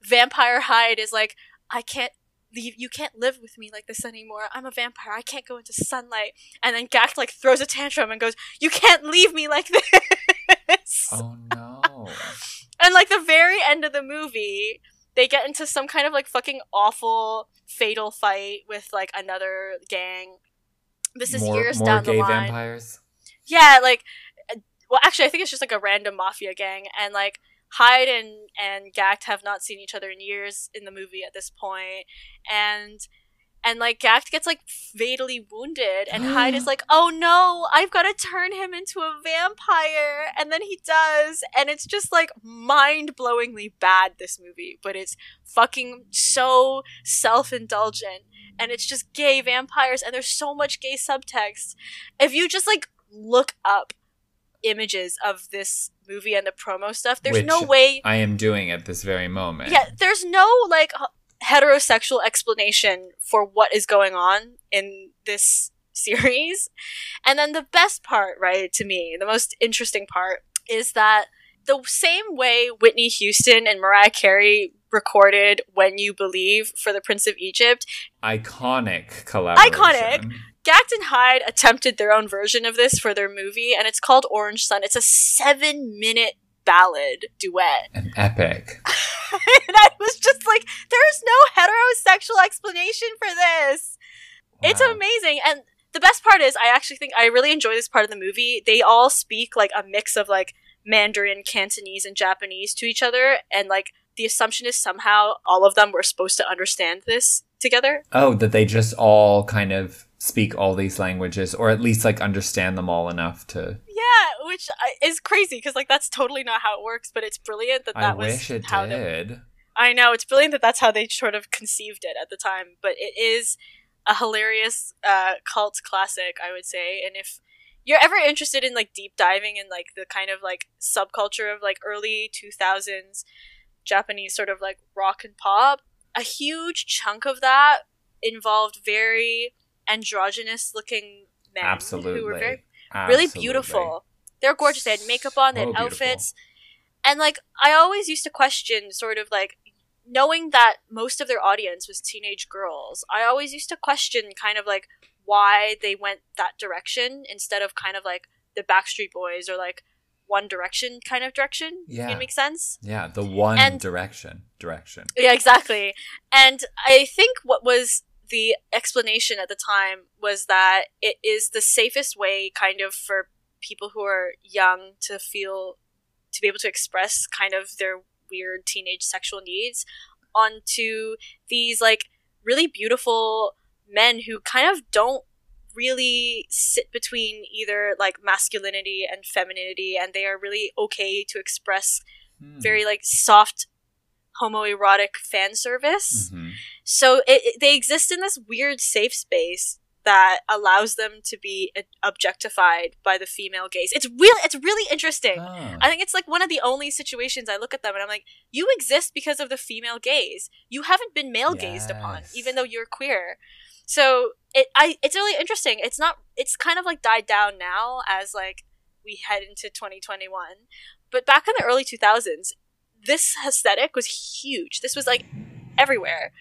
vampire Hyde is like I can't leave you can't live with me like this anymore. I'm a vampire. I can't go into sunlight. And then gackt like throws a tantrum and goes you can't leave me like this. Oh no. and like the very end of the movie they get into some kind of like fucking awful fatal fight with like another gang. This is more years more down the line. vampires. yeah, like, uh, well, actually, I think it's just like a random mafia gang, and like Hyde and and Gackt have not seen each other in years in the movie at this point, and and like Gackt gets like fatally wounded, and Hyde is like, "Oh no, I've got to turn him into a vampire," and then he does, and it's just like mind-blowingly bad. This movie, but it's fucking so self-indulgent, and it's just gay vampires, and there's so much gay subtext. If you just like look up images of this movie and the promo stuff, there's no way I am doing at this very moment. yeah, there's no like heterosexual explanation for what is going on in this series. And then the best part, right, to me, the most interesting part is that the same way Whitney Houston and Mariah Carey recorded When You Believe for the Prince of Egypt, Iconic collaboration. Iconic. Gackt and Hyde attempted their own version of this for their movie, and it's called Orange Sun. It's a seven minute ballad duet. An epic. and I was just like, there's no heterosexual explanation for this. It's amazing. And the best part is, I actually think I really enjoy this part of the movie. They all speak like a mix of like Mandarin, Cantonese, and Japanese to each other. And like the assumption is somehow all of them were supposed to understand this together. Oh, that they just all kind of speak all these languages, or at least like understand them all enough to. Yeah, which is crazy because like that's totally not how it works. But it's brilliant that that I was wish it how they. I know it's brilliant that that's how they sort of conceived it at the time, but it is a hilarious uh, cult classic, I would say. And if you're ever interested in like deep diving in like the kind of like subculture of like early 2000s Japanese sort of like rock and pop, a huge chunk of that involved very androgynous looking men Absolutely. who were very really beautiful. They're gorgeous. They had makeup on, they had oh, beautiful. outfits. And like I always used to question sort of like knowing that most of their audience was teenage girls. I always used to question kind of like why they went that direction instead of kind of like the Backstreet Boys or like One Direction kind of direction. Yeah. It makes sense? Yeah, the one And- direction. Direction. Yeah, exactly. And I think what was the explanation at the time was that it is the safest way, kind of, for people who are young to feel, to be able to express kind of their weird teenage sexual needs onto these, like, really beautiful men who kind of don't really sit between either, like, masculinity and femininity, and they are really okay to express Hmm. very, like, soft homoerotic fan service. Mhm. So it, it- they exist in this weird safe space that allows them to be uh, objectified by the female gaze. It's really it's really interesting. Ah. I think it's like one of the only situations I look at them and I'm like, you exist because of the female gaze. You haven't been male gazed upon, even though you're queer. So it I it's really interesting. It's not it's kind of like died down now as like we head into 2021. But back in the early 2000s, this aesthetic was huge. This was like everywhere.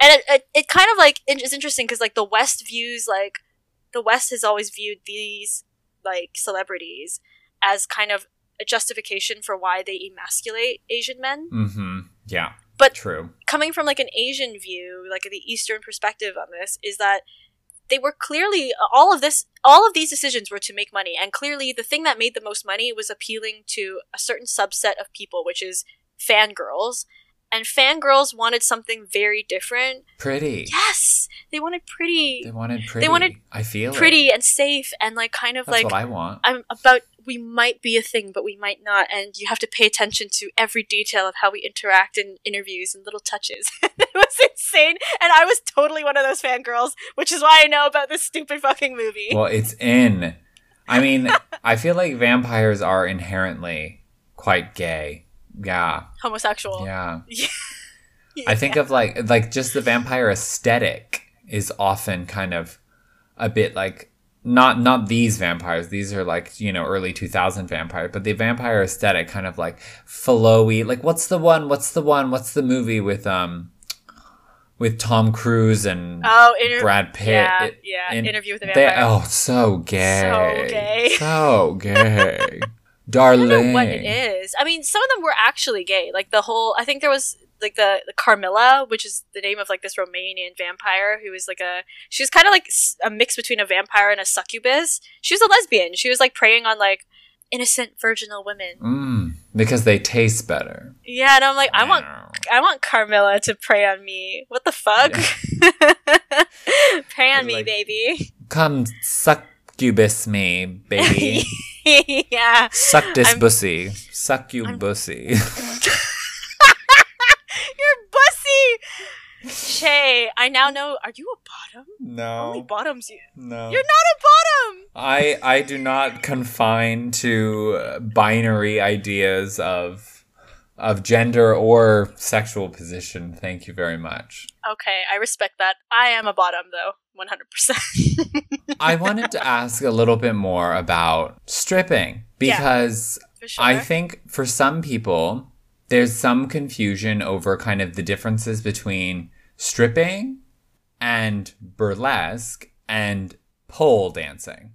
And it, it, it kind of like is interesting because like the West views like the West has always viewed these like celebrities as kind of a justification for why they emasculate Asian men. Mm-hmm. Yeah. But- true. Coming from like an Asian view, like the Eastern perspective on this, is that they were clearly all of this all of these decisions were to make money and clearly the thing that made the most money was appealing to a certain subset of people which is fangirls and fangirls wanted something very different Pretty. yes they wanted pretty They wanted pretty. they wanted I feel it. pretty and safe and like kind of That's like what I want. I'm about we might be a thing, but we might not, and you have to pay attention to every detail of how we interact in interviews and little touches. it was insane, and I was totally one of those fangirls, which is why I know about this stupid fucking movie. Well, it's in. I mean, I feel like vampires are inherently quite gay. Yeah. Homosexual. Yeah. Yeah. I think of like like just the vampire aesthetic is often kind of a bit like not not these vampires. These are like you know early two thousand vampire but the vampire aesthetic kind of like flowy. Like what's the one? What's the one? What's the movie with um with Tom Cruise and Oh, inter- Brad Pitt? Yeah, It- yeah. in- Interview with a they- vampire. oh, so gay. So gay. So gay. I Darling. don't know what it is. I mean, some of them were actually gay. Like the whole, I think there was like the, the Carmilla, which is the name of like this Romanian vampire who was like a, she was kind of like a mix between a vampire and a succubus. She was a lesbian. She was like preying on like innocent virginal women. Mm, because they taste better. Yeah, and I'm like, I want I want Carmilla to prey on me. What the fuck? prey on me, Like- baby. Come succubus me, baby. yeah. Suck this I'm- bussy. Suck you bussy. You're bussy. Shay, I now know. Are you a bottom? No. Only bottoms you. No. You're not a bottom. I I do not confine to binary ideas of of gender or sexual position. Thank you very much. Okay, I respect that. I am a bottom though, one hundred percent. I wanted to ask a little bit more about stripping because For sure. I think for some people there's some confusion over kind of the differences between stripping and burlesque and pole dancing.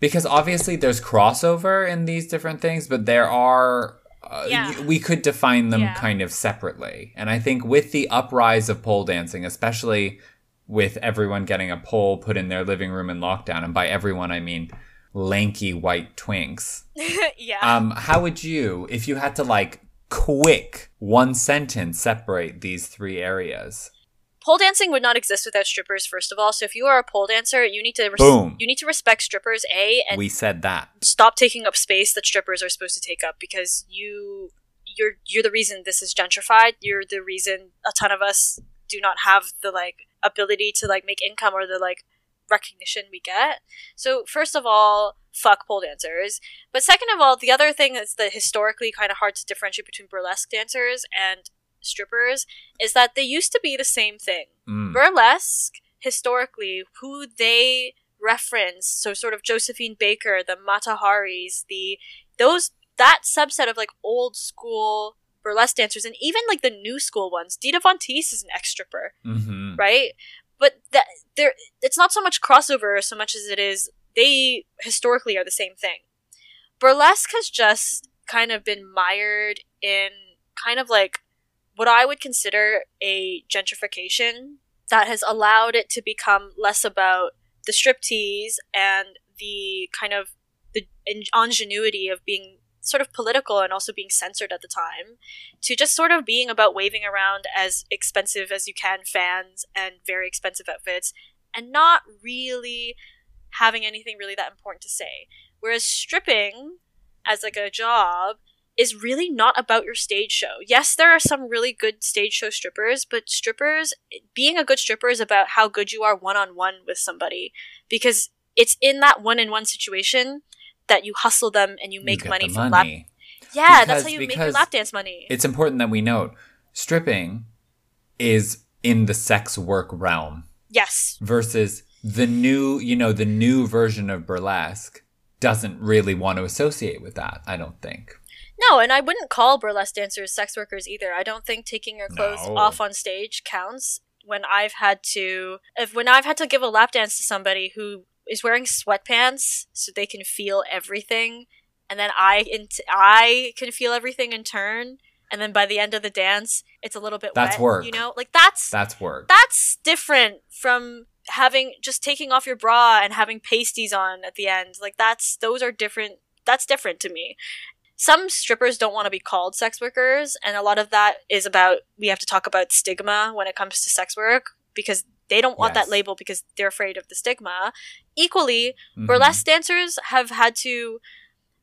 Because obviously there's crossover in these different things, but there are uh, Yeah. we could define them Yeah. kind of separately. And I think with the uprise of pole dancing, especially with everyone getting a pole put in their living room in lockdown, and by everyone I mean lanky white twinks. yeah. Um, how would you, if you had to like quick one sentence separate these three areas? pole dancing would not exist without strippers. First of all, so if you are a pole dancer, you need to res- Boom. you need to respect strippers. A and we said that. stop taking up space that strippers are supposed to take up because you you're you're the reason this is gentrified. You're the reason a ton of us do not have the like ability to like make income or the like recognition we get. So first of all, fuck pole dancers. But second of all, the other thing that's that historically kind of hard to differentiate between burlesque dancers and strippers is that they used to be the same thing Mm. burlesque historically who they reference so sort of josephine baker the Mata Haris the those that subset of like old school burlesque dancers and even like the new school ones dita von teese is an ex-stripper hmm right but that there it's not so much crossover so much as it is they historically are the same thing. Burlesque has just kind of been mired in kind of like what I would consider a gentrification that has allowed it to become less about the striptease and the kind of the ingenuity of being sort of political and also being censored at the time to just sort of being about waving around as expensive as you can fans and very expensive outfits and not really having anything really that important to say whereas stripping as like a job is really not about your stage show. Yes, there are some really good stage show strippers, but strippers, being a good stripper is about how good you are one on one with somebody because it's in that one on one situation that you hustle them and you make get money from lap. money. Yeah, that's how you make your lap dance money. It's important that we note stripping is in the sex work realm yes. versus the new, you know, the new version of burlesque doesn't really want to associate with that, I don't think. No, and I wouldn't call burlesque dancers sex workers either. I don't think taking your clothes No. off on stage counts. When I've had to, if when I've had to give a lap dance to somebody who is wearing sweatpants so they can feel everything, and then I in I can feel everything in turn, and then by the end of the dance, it's a little bit That's wet. work. You know, like that's That's work. that's different from having just taking off your bra and having pasties on at the end. Like that's those are different. That's different to me. Some strippers don't want to be called sex workers, and a lot of that is about we have to talk about stigma when it comes to sex work because they don't want Yes. that label because they're afraid of the stigma. Equally, Mhm. burlesque dancers have had to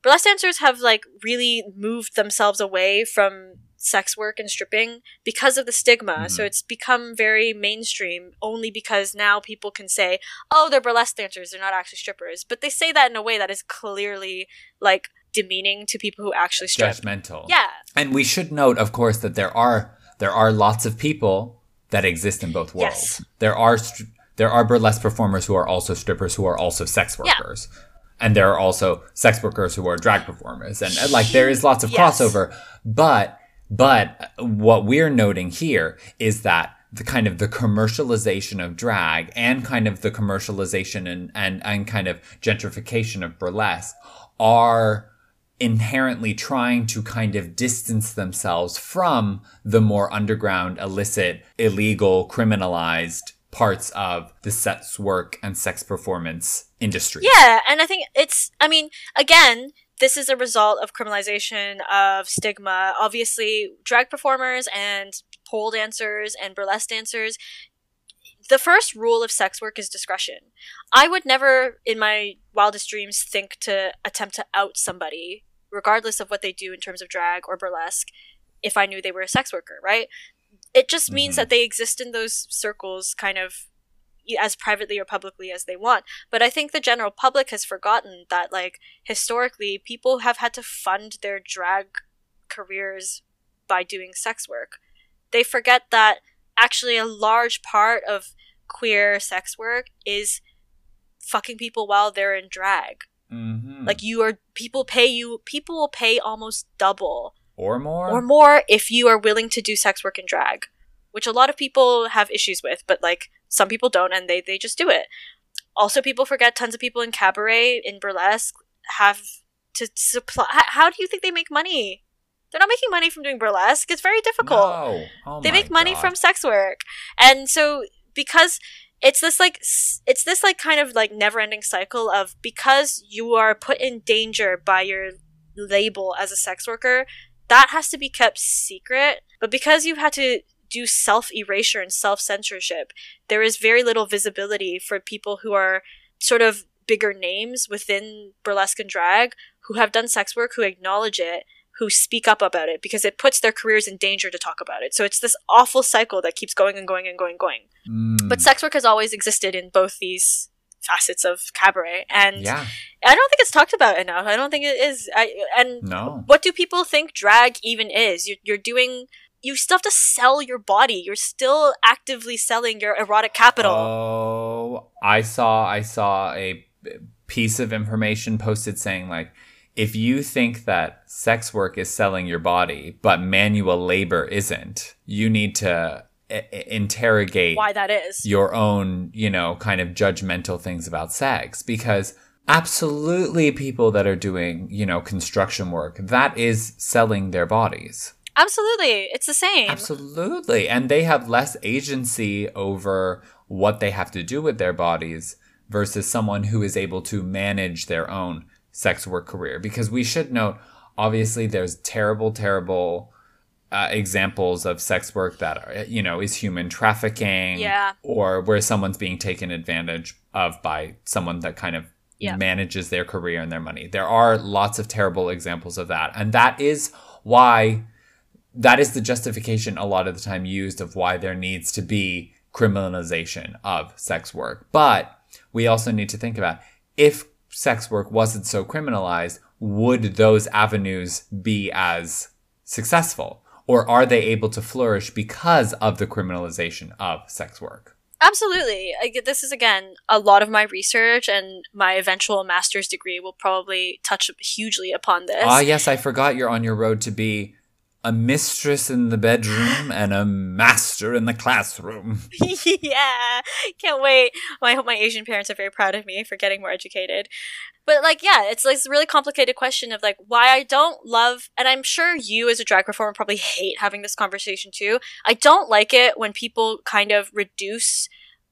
burlesque dancers have like really moved themselves away from sex work and stripping because of the stigma so Mhm. it's become very mainstream only because now people can say oh they're burlesque dancers they're not actually strippers but they say that in a way that is clearly like demeaning to people who actually strip Judgmental. yeah And we should note, of course, that there are there are lots of people that exist in both worlds. Yes. There are there are burlesque performers who are also strippers who are also sex Yeah. workers. And there are also sex workers who are drag performers. And uh, like there is lots of Yes. crossover, but but what we're noting here is that the kind of the commercialization of drag and kind of the commercialization and and, and kind of gentrification of burlesque are inherently trying to kind of distance themselves from the more underground, illicit, illegal, criminalized parts of the sex work and sex performance industry. Yeah, and I think it's, I mean, again, this is a result of criminalization of stigma. Obviously, drag performers and pole dancers and burlesque dancers, the first rule of sex work is discretion. I would never, in my wildest dreams, think to attempt to out somebody, regardless of what they do in terms of drag or burlesque, if I knew they were a sex worker, right? It just means Mhm. that they exist in those circles kind of as privately or publicly as they want. But I think the general public has forgotten that, like, historically, people have had to fund their drag careers by doing sex work. They forget that actually a large part of queer sex work is fucking people while they're in drag. Mhm. Like you are people pay you people will pay almost double or more. or more if you are willing to do sex work and drag, which a lot of people have issues with, but like some people don't and they they just do it. Also people forget tons of people in cabaret in burlesque have to supply how do you think they make money? They're not making money from doing burlesque. It's very difficult No. Oh they make money God. from sex work and so because it's this like it's this like kind of like never ending cycle of because you are put in danger by your label as a sex worker that has to be kept secret. But because you've had to do self erasure and self censorship there is very little visibility for people who are sort of bigger names within burlesque and drag who have done sex work who acknowledge it who speak up about it because it puts their careers in danger to talk about it. So it's this awful cycle that keeps going and going and going and going. Mm. But sex work has always existed in both these facets of cabaret and yeah, I don't think it's talked about enough. I don't think it is. I, and no. what do people think drag even is? You're, you're doing you still have to sell your body. You're still actively selling your erotic capital. Oh, I saw I saw a piece of information posted saying like if you think that sex work is selling your body but manual labor isn't, you need to I- interrogate Why that is? your own, you know, kind of judgmental things about sex because absolutely people that are doing, you know, construction work, that is selling their bodies. Absolutely, it's the same. Absolutely. And they have less agency over what they have to do with their bodies versus someone who is able to manage their own sex work career. Because we should note, obviously, there's terrible, terrible uh, examples of sex work that are, you know, is human trafficking Yeah. or where someone's being taken advantage of by someone that kind of Yeah. manages their career and their money. There are lots of terrible examples of that. And that is why that is the justification a lot of the time used of why there needs to be criminalization of sex work. But we also need to think about if sex work wasn't so criminalized, would those avenues be as successful? Or are they able to flourish because of the criminalization of sex work? Absolutely. I, this is again a lot of my research and my eventual master's degree will probably touch hugely upon this. Ah, yes, I forgot you're on your road to be a mistress in the bedroom and a master in the classroom. yeah, can't wait. Well, I hope my Asian parents are very proud of me for getting more educated. But like, yeah, it's like this really complicated question of like why I don't love, and I'm sure you as a drag performer probably hate having this conversation too. I don't like it when people kind of reduce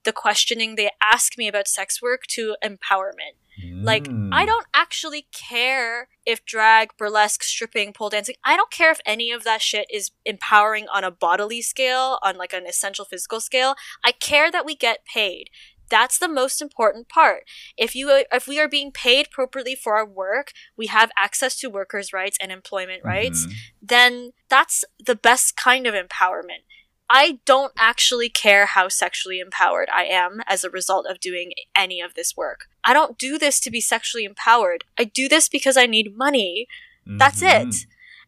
the questioning they ask me about sex work to empowerment. Like, Mm. I don't actually care if drag, burlesque, stripping, pole dancing, I don't care if any of that shit is empowering on a bodily scale, on like an essential physical scale. I care that we get paid. That's the most important part. If you if we are being paid appropriately for our work, we have access to workers' rights and employment rights, Mhm. then that's the best kind of empowerment. I don't actually care how sexually empowered I am as a result of doing any of this work. I don't do this to be sexually empowered. I do this because I need money. That's Mhm. it.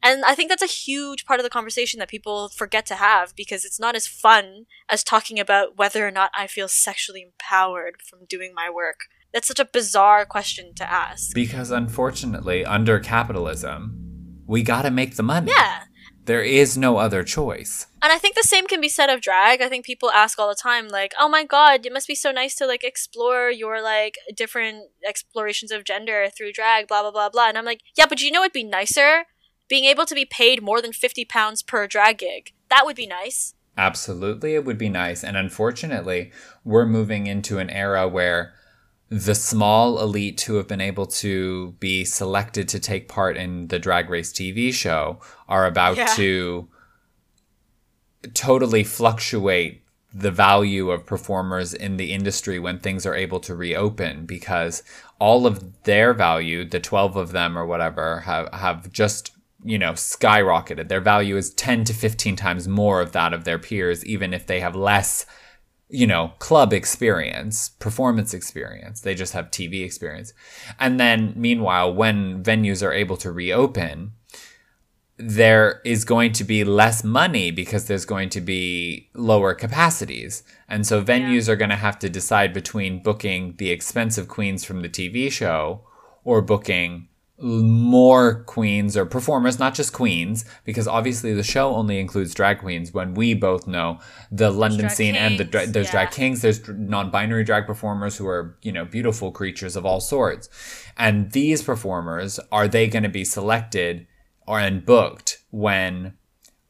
And I think that's a huge part of the conversation that people forget to have because it's not as fun as talking about whether or not I feel sexually empowered from doing my work. That's such a bizarre question to ask. Because unfortunately, under capitalism, we gotta make the money. Yeah. There is no other choice. And I think the same can be said of drag. I think people ask all the time, like, oh my god, it must be so nice to like explore your like different explorations of gender through drag, blah blah blah blah. And I'm like, yeah, but you know what'd be nicer? Being able to be paid more than fifty pounds per drag gig. That would be nice. Absolutely, it would be nice. And unfortunately, we're moving into an era where the small elite who have been able to be selected to take part in the Drag Race TV show are about Yeah. to totally fluctuate the value of performers in the industry when things are able to reopen because all of their value, the 12 of them or whatever, have, have just, you know, skyrocketed. Their value is 10 to 15 times more of that of their peers, even if they have less, you know, club experience, performance experience. They just have TV experience. And then, meanwhile, when venues are able to reopen, there is going to be less money because there's going to be lower capacities. And so venues yeah. are going to have to decide between booking the expensive queens from the TV show or booking more queens or performers, not just queens, because obviously the show only includes drag queens when we both know the London scene kings, and the dra- there's yeah. drag kings, there's non-binary drag performers who are, you know, beautiful creatures of all sorts. And these performers, are they going to be selected or and booked when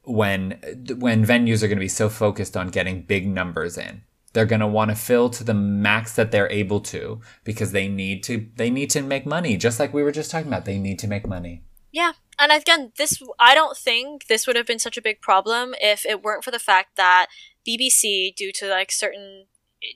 when when venues are going to be so focused on getting big numbers in they're going to want to fill to the max that they're able to because they need to they need to make money just like we were just talking about they need to make money yeah and again this i don't think this would have been such a big problem if it weren't for the fact that bbc due to like certain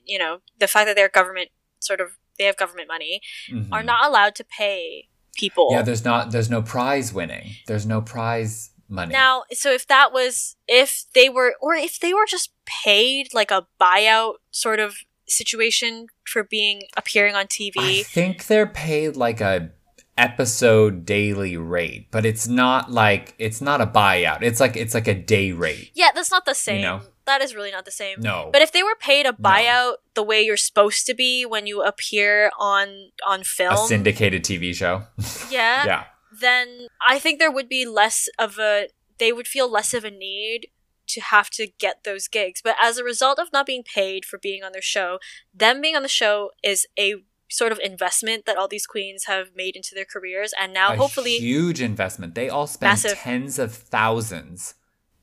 you know the fact that they're government sort of they have government money mm-hmm. are not allowed to pay people. Yeah, there's not there's no prize winning. There's no prize money. Now, so if that was if they were or if they were just paid like a buyout sort of situation for being appearing on TV. I think they're paid like a episode daily rate, but it's not like it's not a buyout. It's like it's like a day rate. Yeah, that's not the same. You know? that is really not the same. No. But if they were paid a buyout no. the way you're supposed to be when you appear on on film, a syndicated TV show. Yeah. yeah. Then I think there would be less of a they would feel less of a need to have to get those gigs. But as a result of not being paid for being on their show, them being on the show is a sort of investment that all these queens have made into their careers and now a hopefully huge investment. They all spend massive. tens of thousands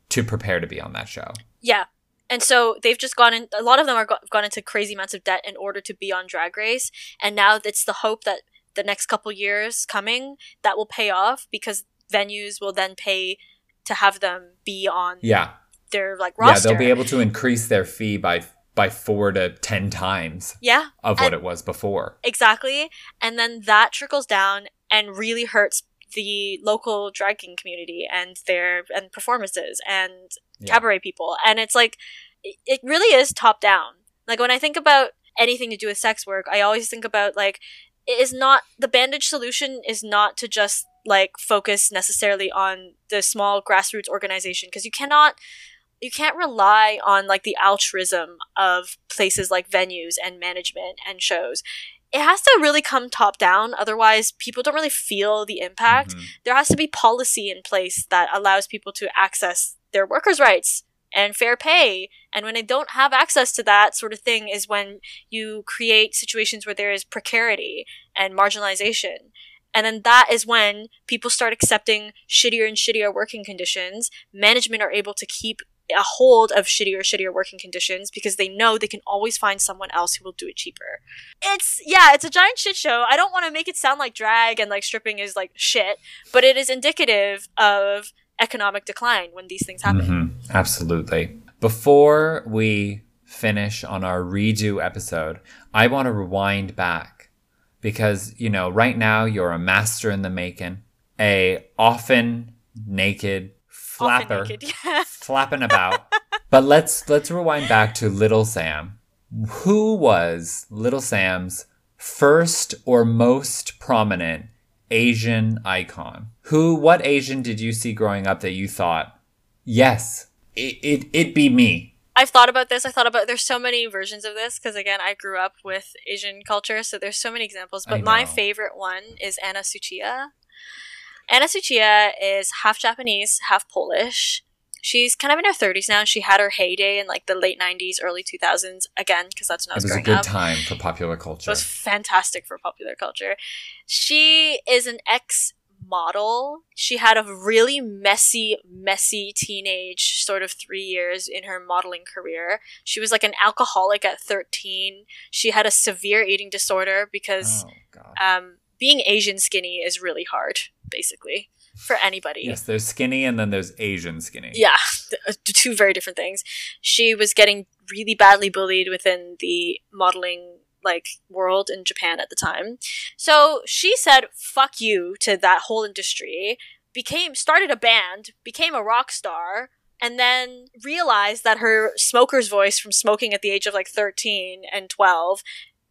to prepare to be on that show. Yeah. And so they've just gone in, a lot of them are go- gone into crazy amounts of debt in order to be on Drag Race. And now it's the hope that the next couple years coming that will pay off because venues will then pay to have them be on yeah. their like roster. Yeah, they'll be able to increase their fee by by four to ten times yeah of what it was before exactly and then that trickles down and really hurts the local drag king community and their and performances and yeah. cabaret people. And it's like, it really is top down. Like when I think about anything to do with sex work, I always think about like, it is not, the bandage solution is not to just like focus necessarily on the small grassroots organization because you cannot you can't rely on like the altruism of places like venues and management and shows. It has to really come top down otherwise people don't really feel the impact. Mm-hmm. there has to be policy in place that allows people to access their workers' rights and fair pay. And when they don't have access to that sort of thing is when you create situations where there is precarity and marginalization. And then that is when people start accepting shittier and shittier working conditions. Management are able to keep a hold of shittier, shittier working conditions because they know they can always find someone else who will do it cheaper. It's, yeah, it's a giant shit show. I don't want to make it sound like drag and like stripping is like shit, but it is indicative of economic decline when these things happen. Mm-hmm. Absolutely. Before we finish on our redo episode, I want to rewind back because, you know, right now you're a master in the making, a often naked flapper, naked, yeah. flapping about. but let's let's rewind back to Little Sam. Who was Little Sam's first or most prominent Asian icon? Who, what Asian did you see growing up that you thought, yes, it, it, it be me? I've thought about this. I thought about there's so many versions of this because again, I grew up with Asian culture, so there's so many examples. But my favorite one is Anna Tsuchiya. Anna Tsuchiya is half Japanese, half Polish she's kind of in her 30s now. She had her heyday in like the late 90s, early 2000s again because that's when I was, it was a good up. time for popular culture. It was fantastic for popular culture. She is an ex model. She had a really messy, messy teenage sort of three years in her modeling career. She was like an alcoholic at 13. She had a severe eating disorder because oh, um, being Asian skinny is really hard, basically. For anybody. Yes, there's skinny and then there's Asian skinny. Yeah, two very different things. She was getting really badly bullied within the modeling like world in Japan at the time. So she said fuck you to that whole industry, became started a band, became a rock star, and then realized that her smoker's voice from smoking at the age of like 13 and 12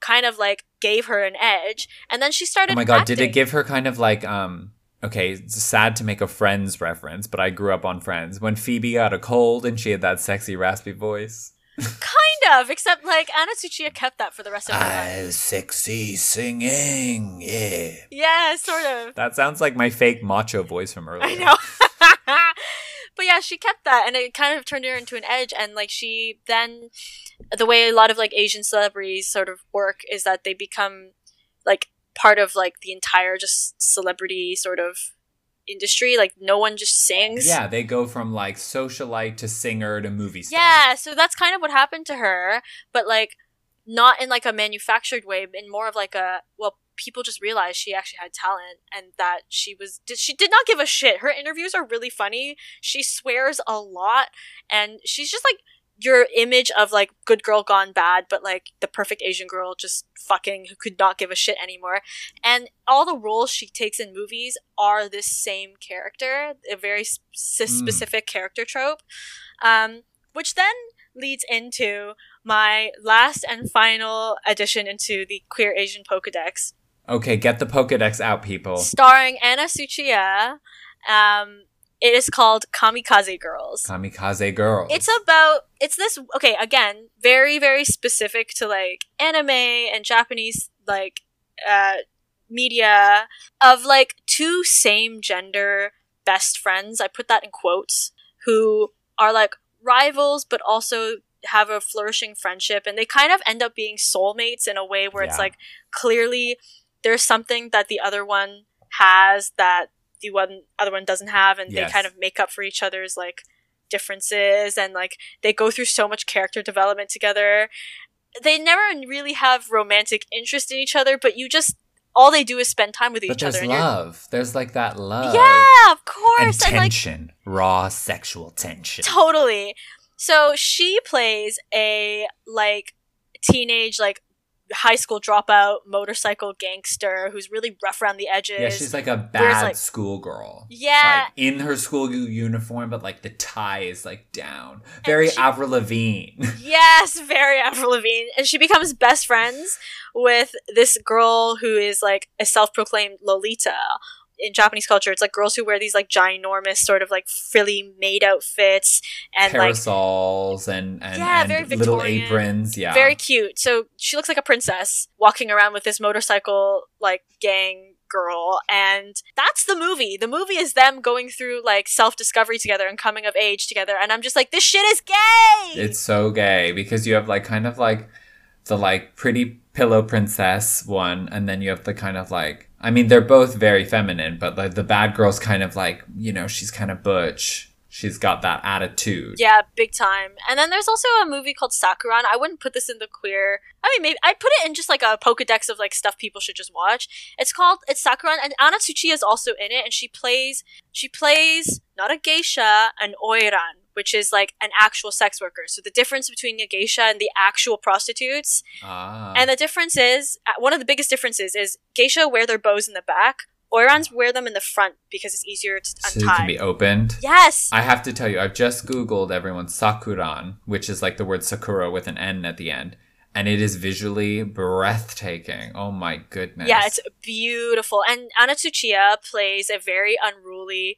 kind of like gave her an edge and then she started Oh my god, acting. did it give her kind of like um okay, it's sad to make a Friends reference, but I grew up on Friends. When Phoebe got a cold and she had that sexy raspy voice. kind of except like Anna Tsuchiya kept that for the rest of her life sexy singing, yeah. yeah sort of That sounds like my fake macho voice from earlier. I know. but yeah, she kept that and it kind of turned her into an edge and like she then the way a lot of like Asian celebrities sort of work is that they become like part of like the entire just celebrity sort of industry. Like no one just sings. Yeah, they go from like socialite to singer to movie star. Yeah, so that's kind of what happened to her, but like not in like a manufactured way, but in more of like a well, people just realized she actually had talent and that she was did, she did not give a shit. Her interviews are really funny. She swears a lot and she's just like your image of like good girl gone bad, but like the perfect Asian girl just fucking who could not give a shit anymore. And all the roles she takes in movies are this same character, a very s- Mm. specific character trope. Um, which then leads into my last and final addition into the queer Asian Pokedex, Okay, get the Pokedex out, people. starring Anna Tsuchiya. Um, it is called Kamikaze Girls. Kamikaze Girls. It's about it's this okay again very very specific to like anime and Japanese like uh media of like two same gender best friends. I put that in quotes who are like rivals but also have a flourishing friendship and they kind of end up being soulmates in a way where it's like clearly there's something that the other one has that the one other one doesn't have and Yes. they kind of make up for each other's like differences and like they go through so much character development together they never really have romantic interest in each other but you just all they do is spend time with but each there's other and love. There's like that love. yeah of And course and, like tension. Raw sexual tension. totally so she plays a like teenage like high school dropout motorcycle gangster who's really rough around the edges Yeah, she's like a bad like- schoolgirl. Yeah. Like in her school uniform, but like the tie is like down. Very she- Avril Lavigne. Yes, very Avril Lavigne. And she becomes best friends with this girl who is like a self proclaimed Lolita. In Japanese culture, it's like girls who wear these like ginormous, sort of like frilly maid outfits and like Parasols and, and, Yeah, and very little Victorian. aprons. Yeah. very cute. So she looks like a princess walking around with this motorcycle like gang girl and that's the movie. The movie is them going through like self-discovery together and coming of age together and I'm just like this shit is gay. It's so gay because you have like kind of like the like pretty pillow princess one, and then you have the kind of like I mean they're both very feminine, but like the bad girl's kind of like you know she's kind of butch. She's got that attitude. Yeah, big time. And then there's also a movie called Sakuran. I wouldn't put this in the queer. I mean, maybe I'd put it in just like a Pokedex of like stuff people should just watch. It's called it's Sakuran, and Anna Tsuchiya is also in it, and she plays she plays not a geisha, an oiran, which is like an actual sex worker. So the difference between a geisha and the actual prostitutes, Ah. and the difference is uh, one of the biggest differences is geisha wear their bows in the back. Oirans wear them in the front because it's easier to untie. so it can be opened. yes. I have to tell you, I've just Googled everyone Sakuran, which is like the word Sakura with an N at the end. And it is visually breathtaking. Oh my goodness. Yeah, it's beautiful. And Anna Tsuchiya plays a very unruly,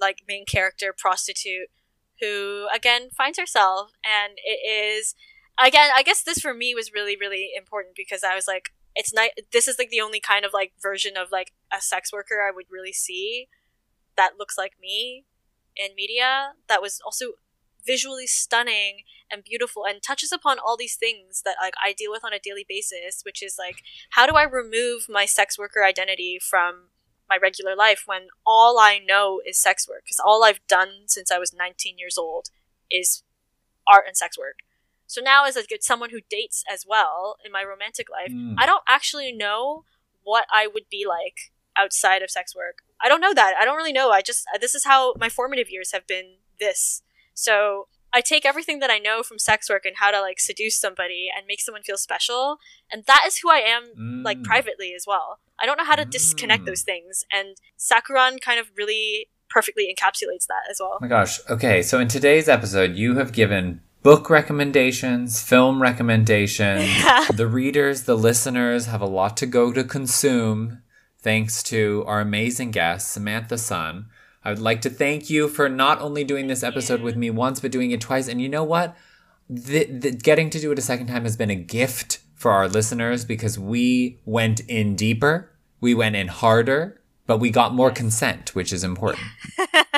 like, main character prostitute who, again, finds herself. And it is, again, I guess this for me was really, really important because I was like, it's not, this is like the only kind of like version of like a sex worker I would really see that looks like me in media that was also visually stunning and beautiful and touches upon all these things that like I deal with on a daily basis, which is like how do I remove my sex worker identity from my regular life when all I know is sex work? Because all I've done since I was 19 years old is art and sex work. So now, as a, someone who dates as well in my romantic life, Mm. I don't actually know what I would be like outside of sex work? I don't know that. I don't really know. I just this is how my formative years have been this. So I take everything that I know from sex work and how to like seduce somebody and make someone feel special, and that is who I am mm. like privately as well. I don't know how to mm. disconnect those things, and Sakuran kind of really perfectly encapsulates that as well. Oh my gosh. Okay, so in today's episode, you have given book recommendations, film recommendations. Yeah. The readers, the listeners have a lot to go to consume thanks to our amazing guest, Samantha Sun. I would like to thank you for not only doing this episode with me once, but doing it twice. And you know what? The, the, getting to do it a second time has been a gift for our listeners because we went in deeper, we went in harder, but we got more consent, which is important.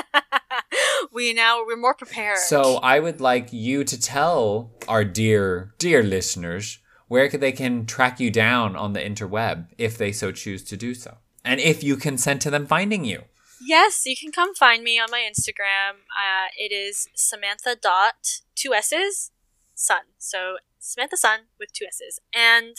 we now we're more prepared. So I would like you to tell our dear dear listeners where they can track you down on the interweb if they so choose to do so, and if you consent to them finding you. Yes, you can come find me on my Instagram. Uh, it is Samantha dot two s's Sun. So Samantha Sun with two s's, and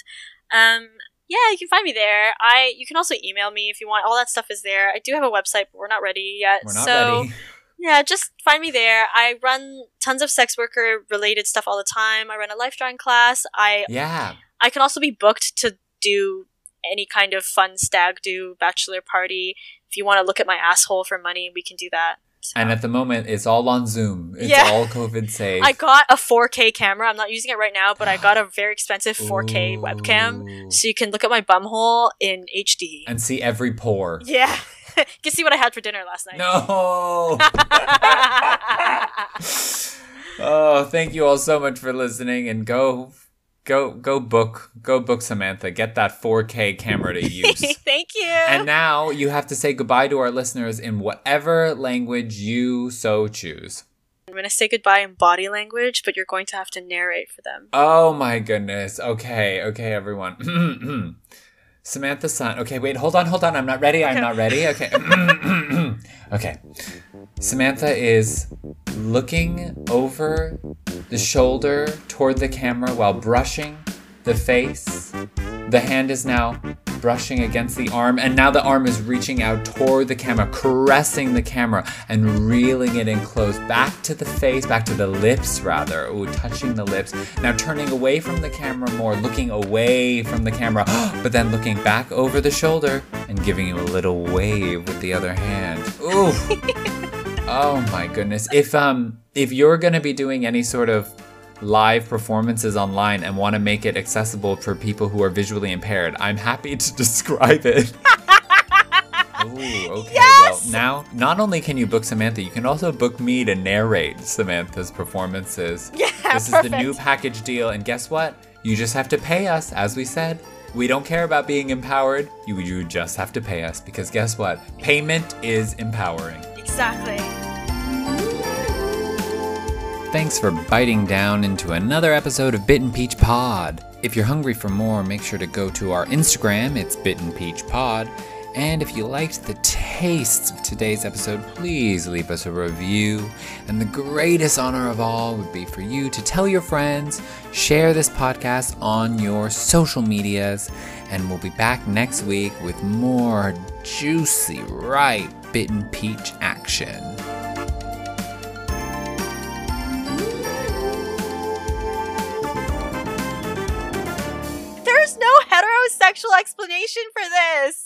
um, yeah, you can find me there. I you can also email me if you want. All that stuff is there. I do have a website, but we're not ready yet. We're not so, ready. Yeah, just find me there. I run tons of sex worker related stuff all the time. I run a life drawing class. I yeah. I can also be booked to do any kind of fun stag do bachelor party. If you want to look at my asshole for money, we can do that. So. And at the moment, it's all on Zoom. It's yeah. all COVID safe. I got a 4K camera. I'm not using it right now, but I got a very expensive 4K Ooh. webcam, so you can look at my bumhole in HD and see every pore. Yeah. you can see what I had for dinner last night. No. oh, thank you all so much for listening, and go go go book go book Samantha. Get that 4K camera to use. Thank you. And now you have to say goodbye to our listeners in whatever language you so choose. I'm going to say goodbye in body language, but you're going to have to narrate for them. Oh my goodness. Okay, okay, everyone. Samantha Sun. Okay, wait, hold on, hold on. I'm not ready. I'm not ready. Okay. okay. Samantha is looking over the shoulder toward the camera while brushing the face. The hand is now brushing against the arm, and now the arm is reaching out toward the camera, caressing the camera and reeling it in close, back to the face, back to the lips, rather. Ooh, touching the lips. Now turning away from the camera more, looking away from the camera, but then looking back over the shoulder and giving you a little wave with the other hand. Ooh. oh my goodness. If um if you're gonna be doing any sort of live performances online and want to make it accessible for people who are visually impaired, I'm happy to describe it. Ooh, okay. Yes! Well, now not only can you book Samantha, you can also book me to narrate Samantha's performances. Yeah, this perfect. is the new package deal, and guess what? You just have to pay us, as we said. We don't care about being empowered. You, you just have to pay us because guess what? Payment is empowering. Exactly. Thanks for biting down into another episode of Bitten Peach Pod. If you're hungry for more, make sure to go to our Instagram, it's Bitten Peach Pod. And if you liked the taste of today's episode, please leave us a review. And the greatest honor of all would be for you to tell your friends, share this podcast on your social medias, and we'll be back next week with more juicy, ripe, bitten peach action. There's no heterosexual explanation for this.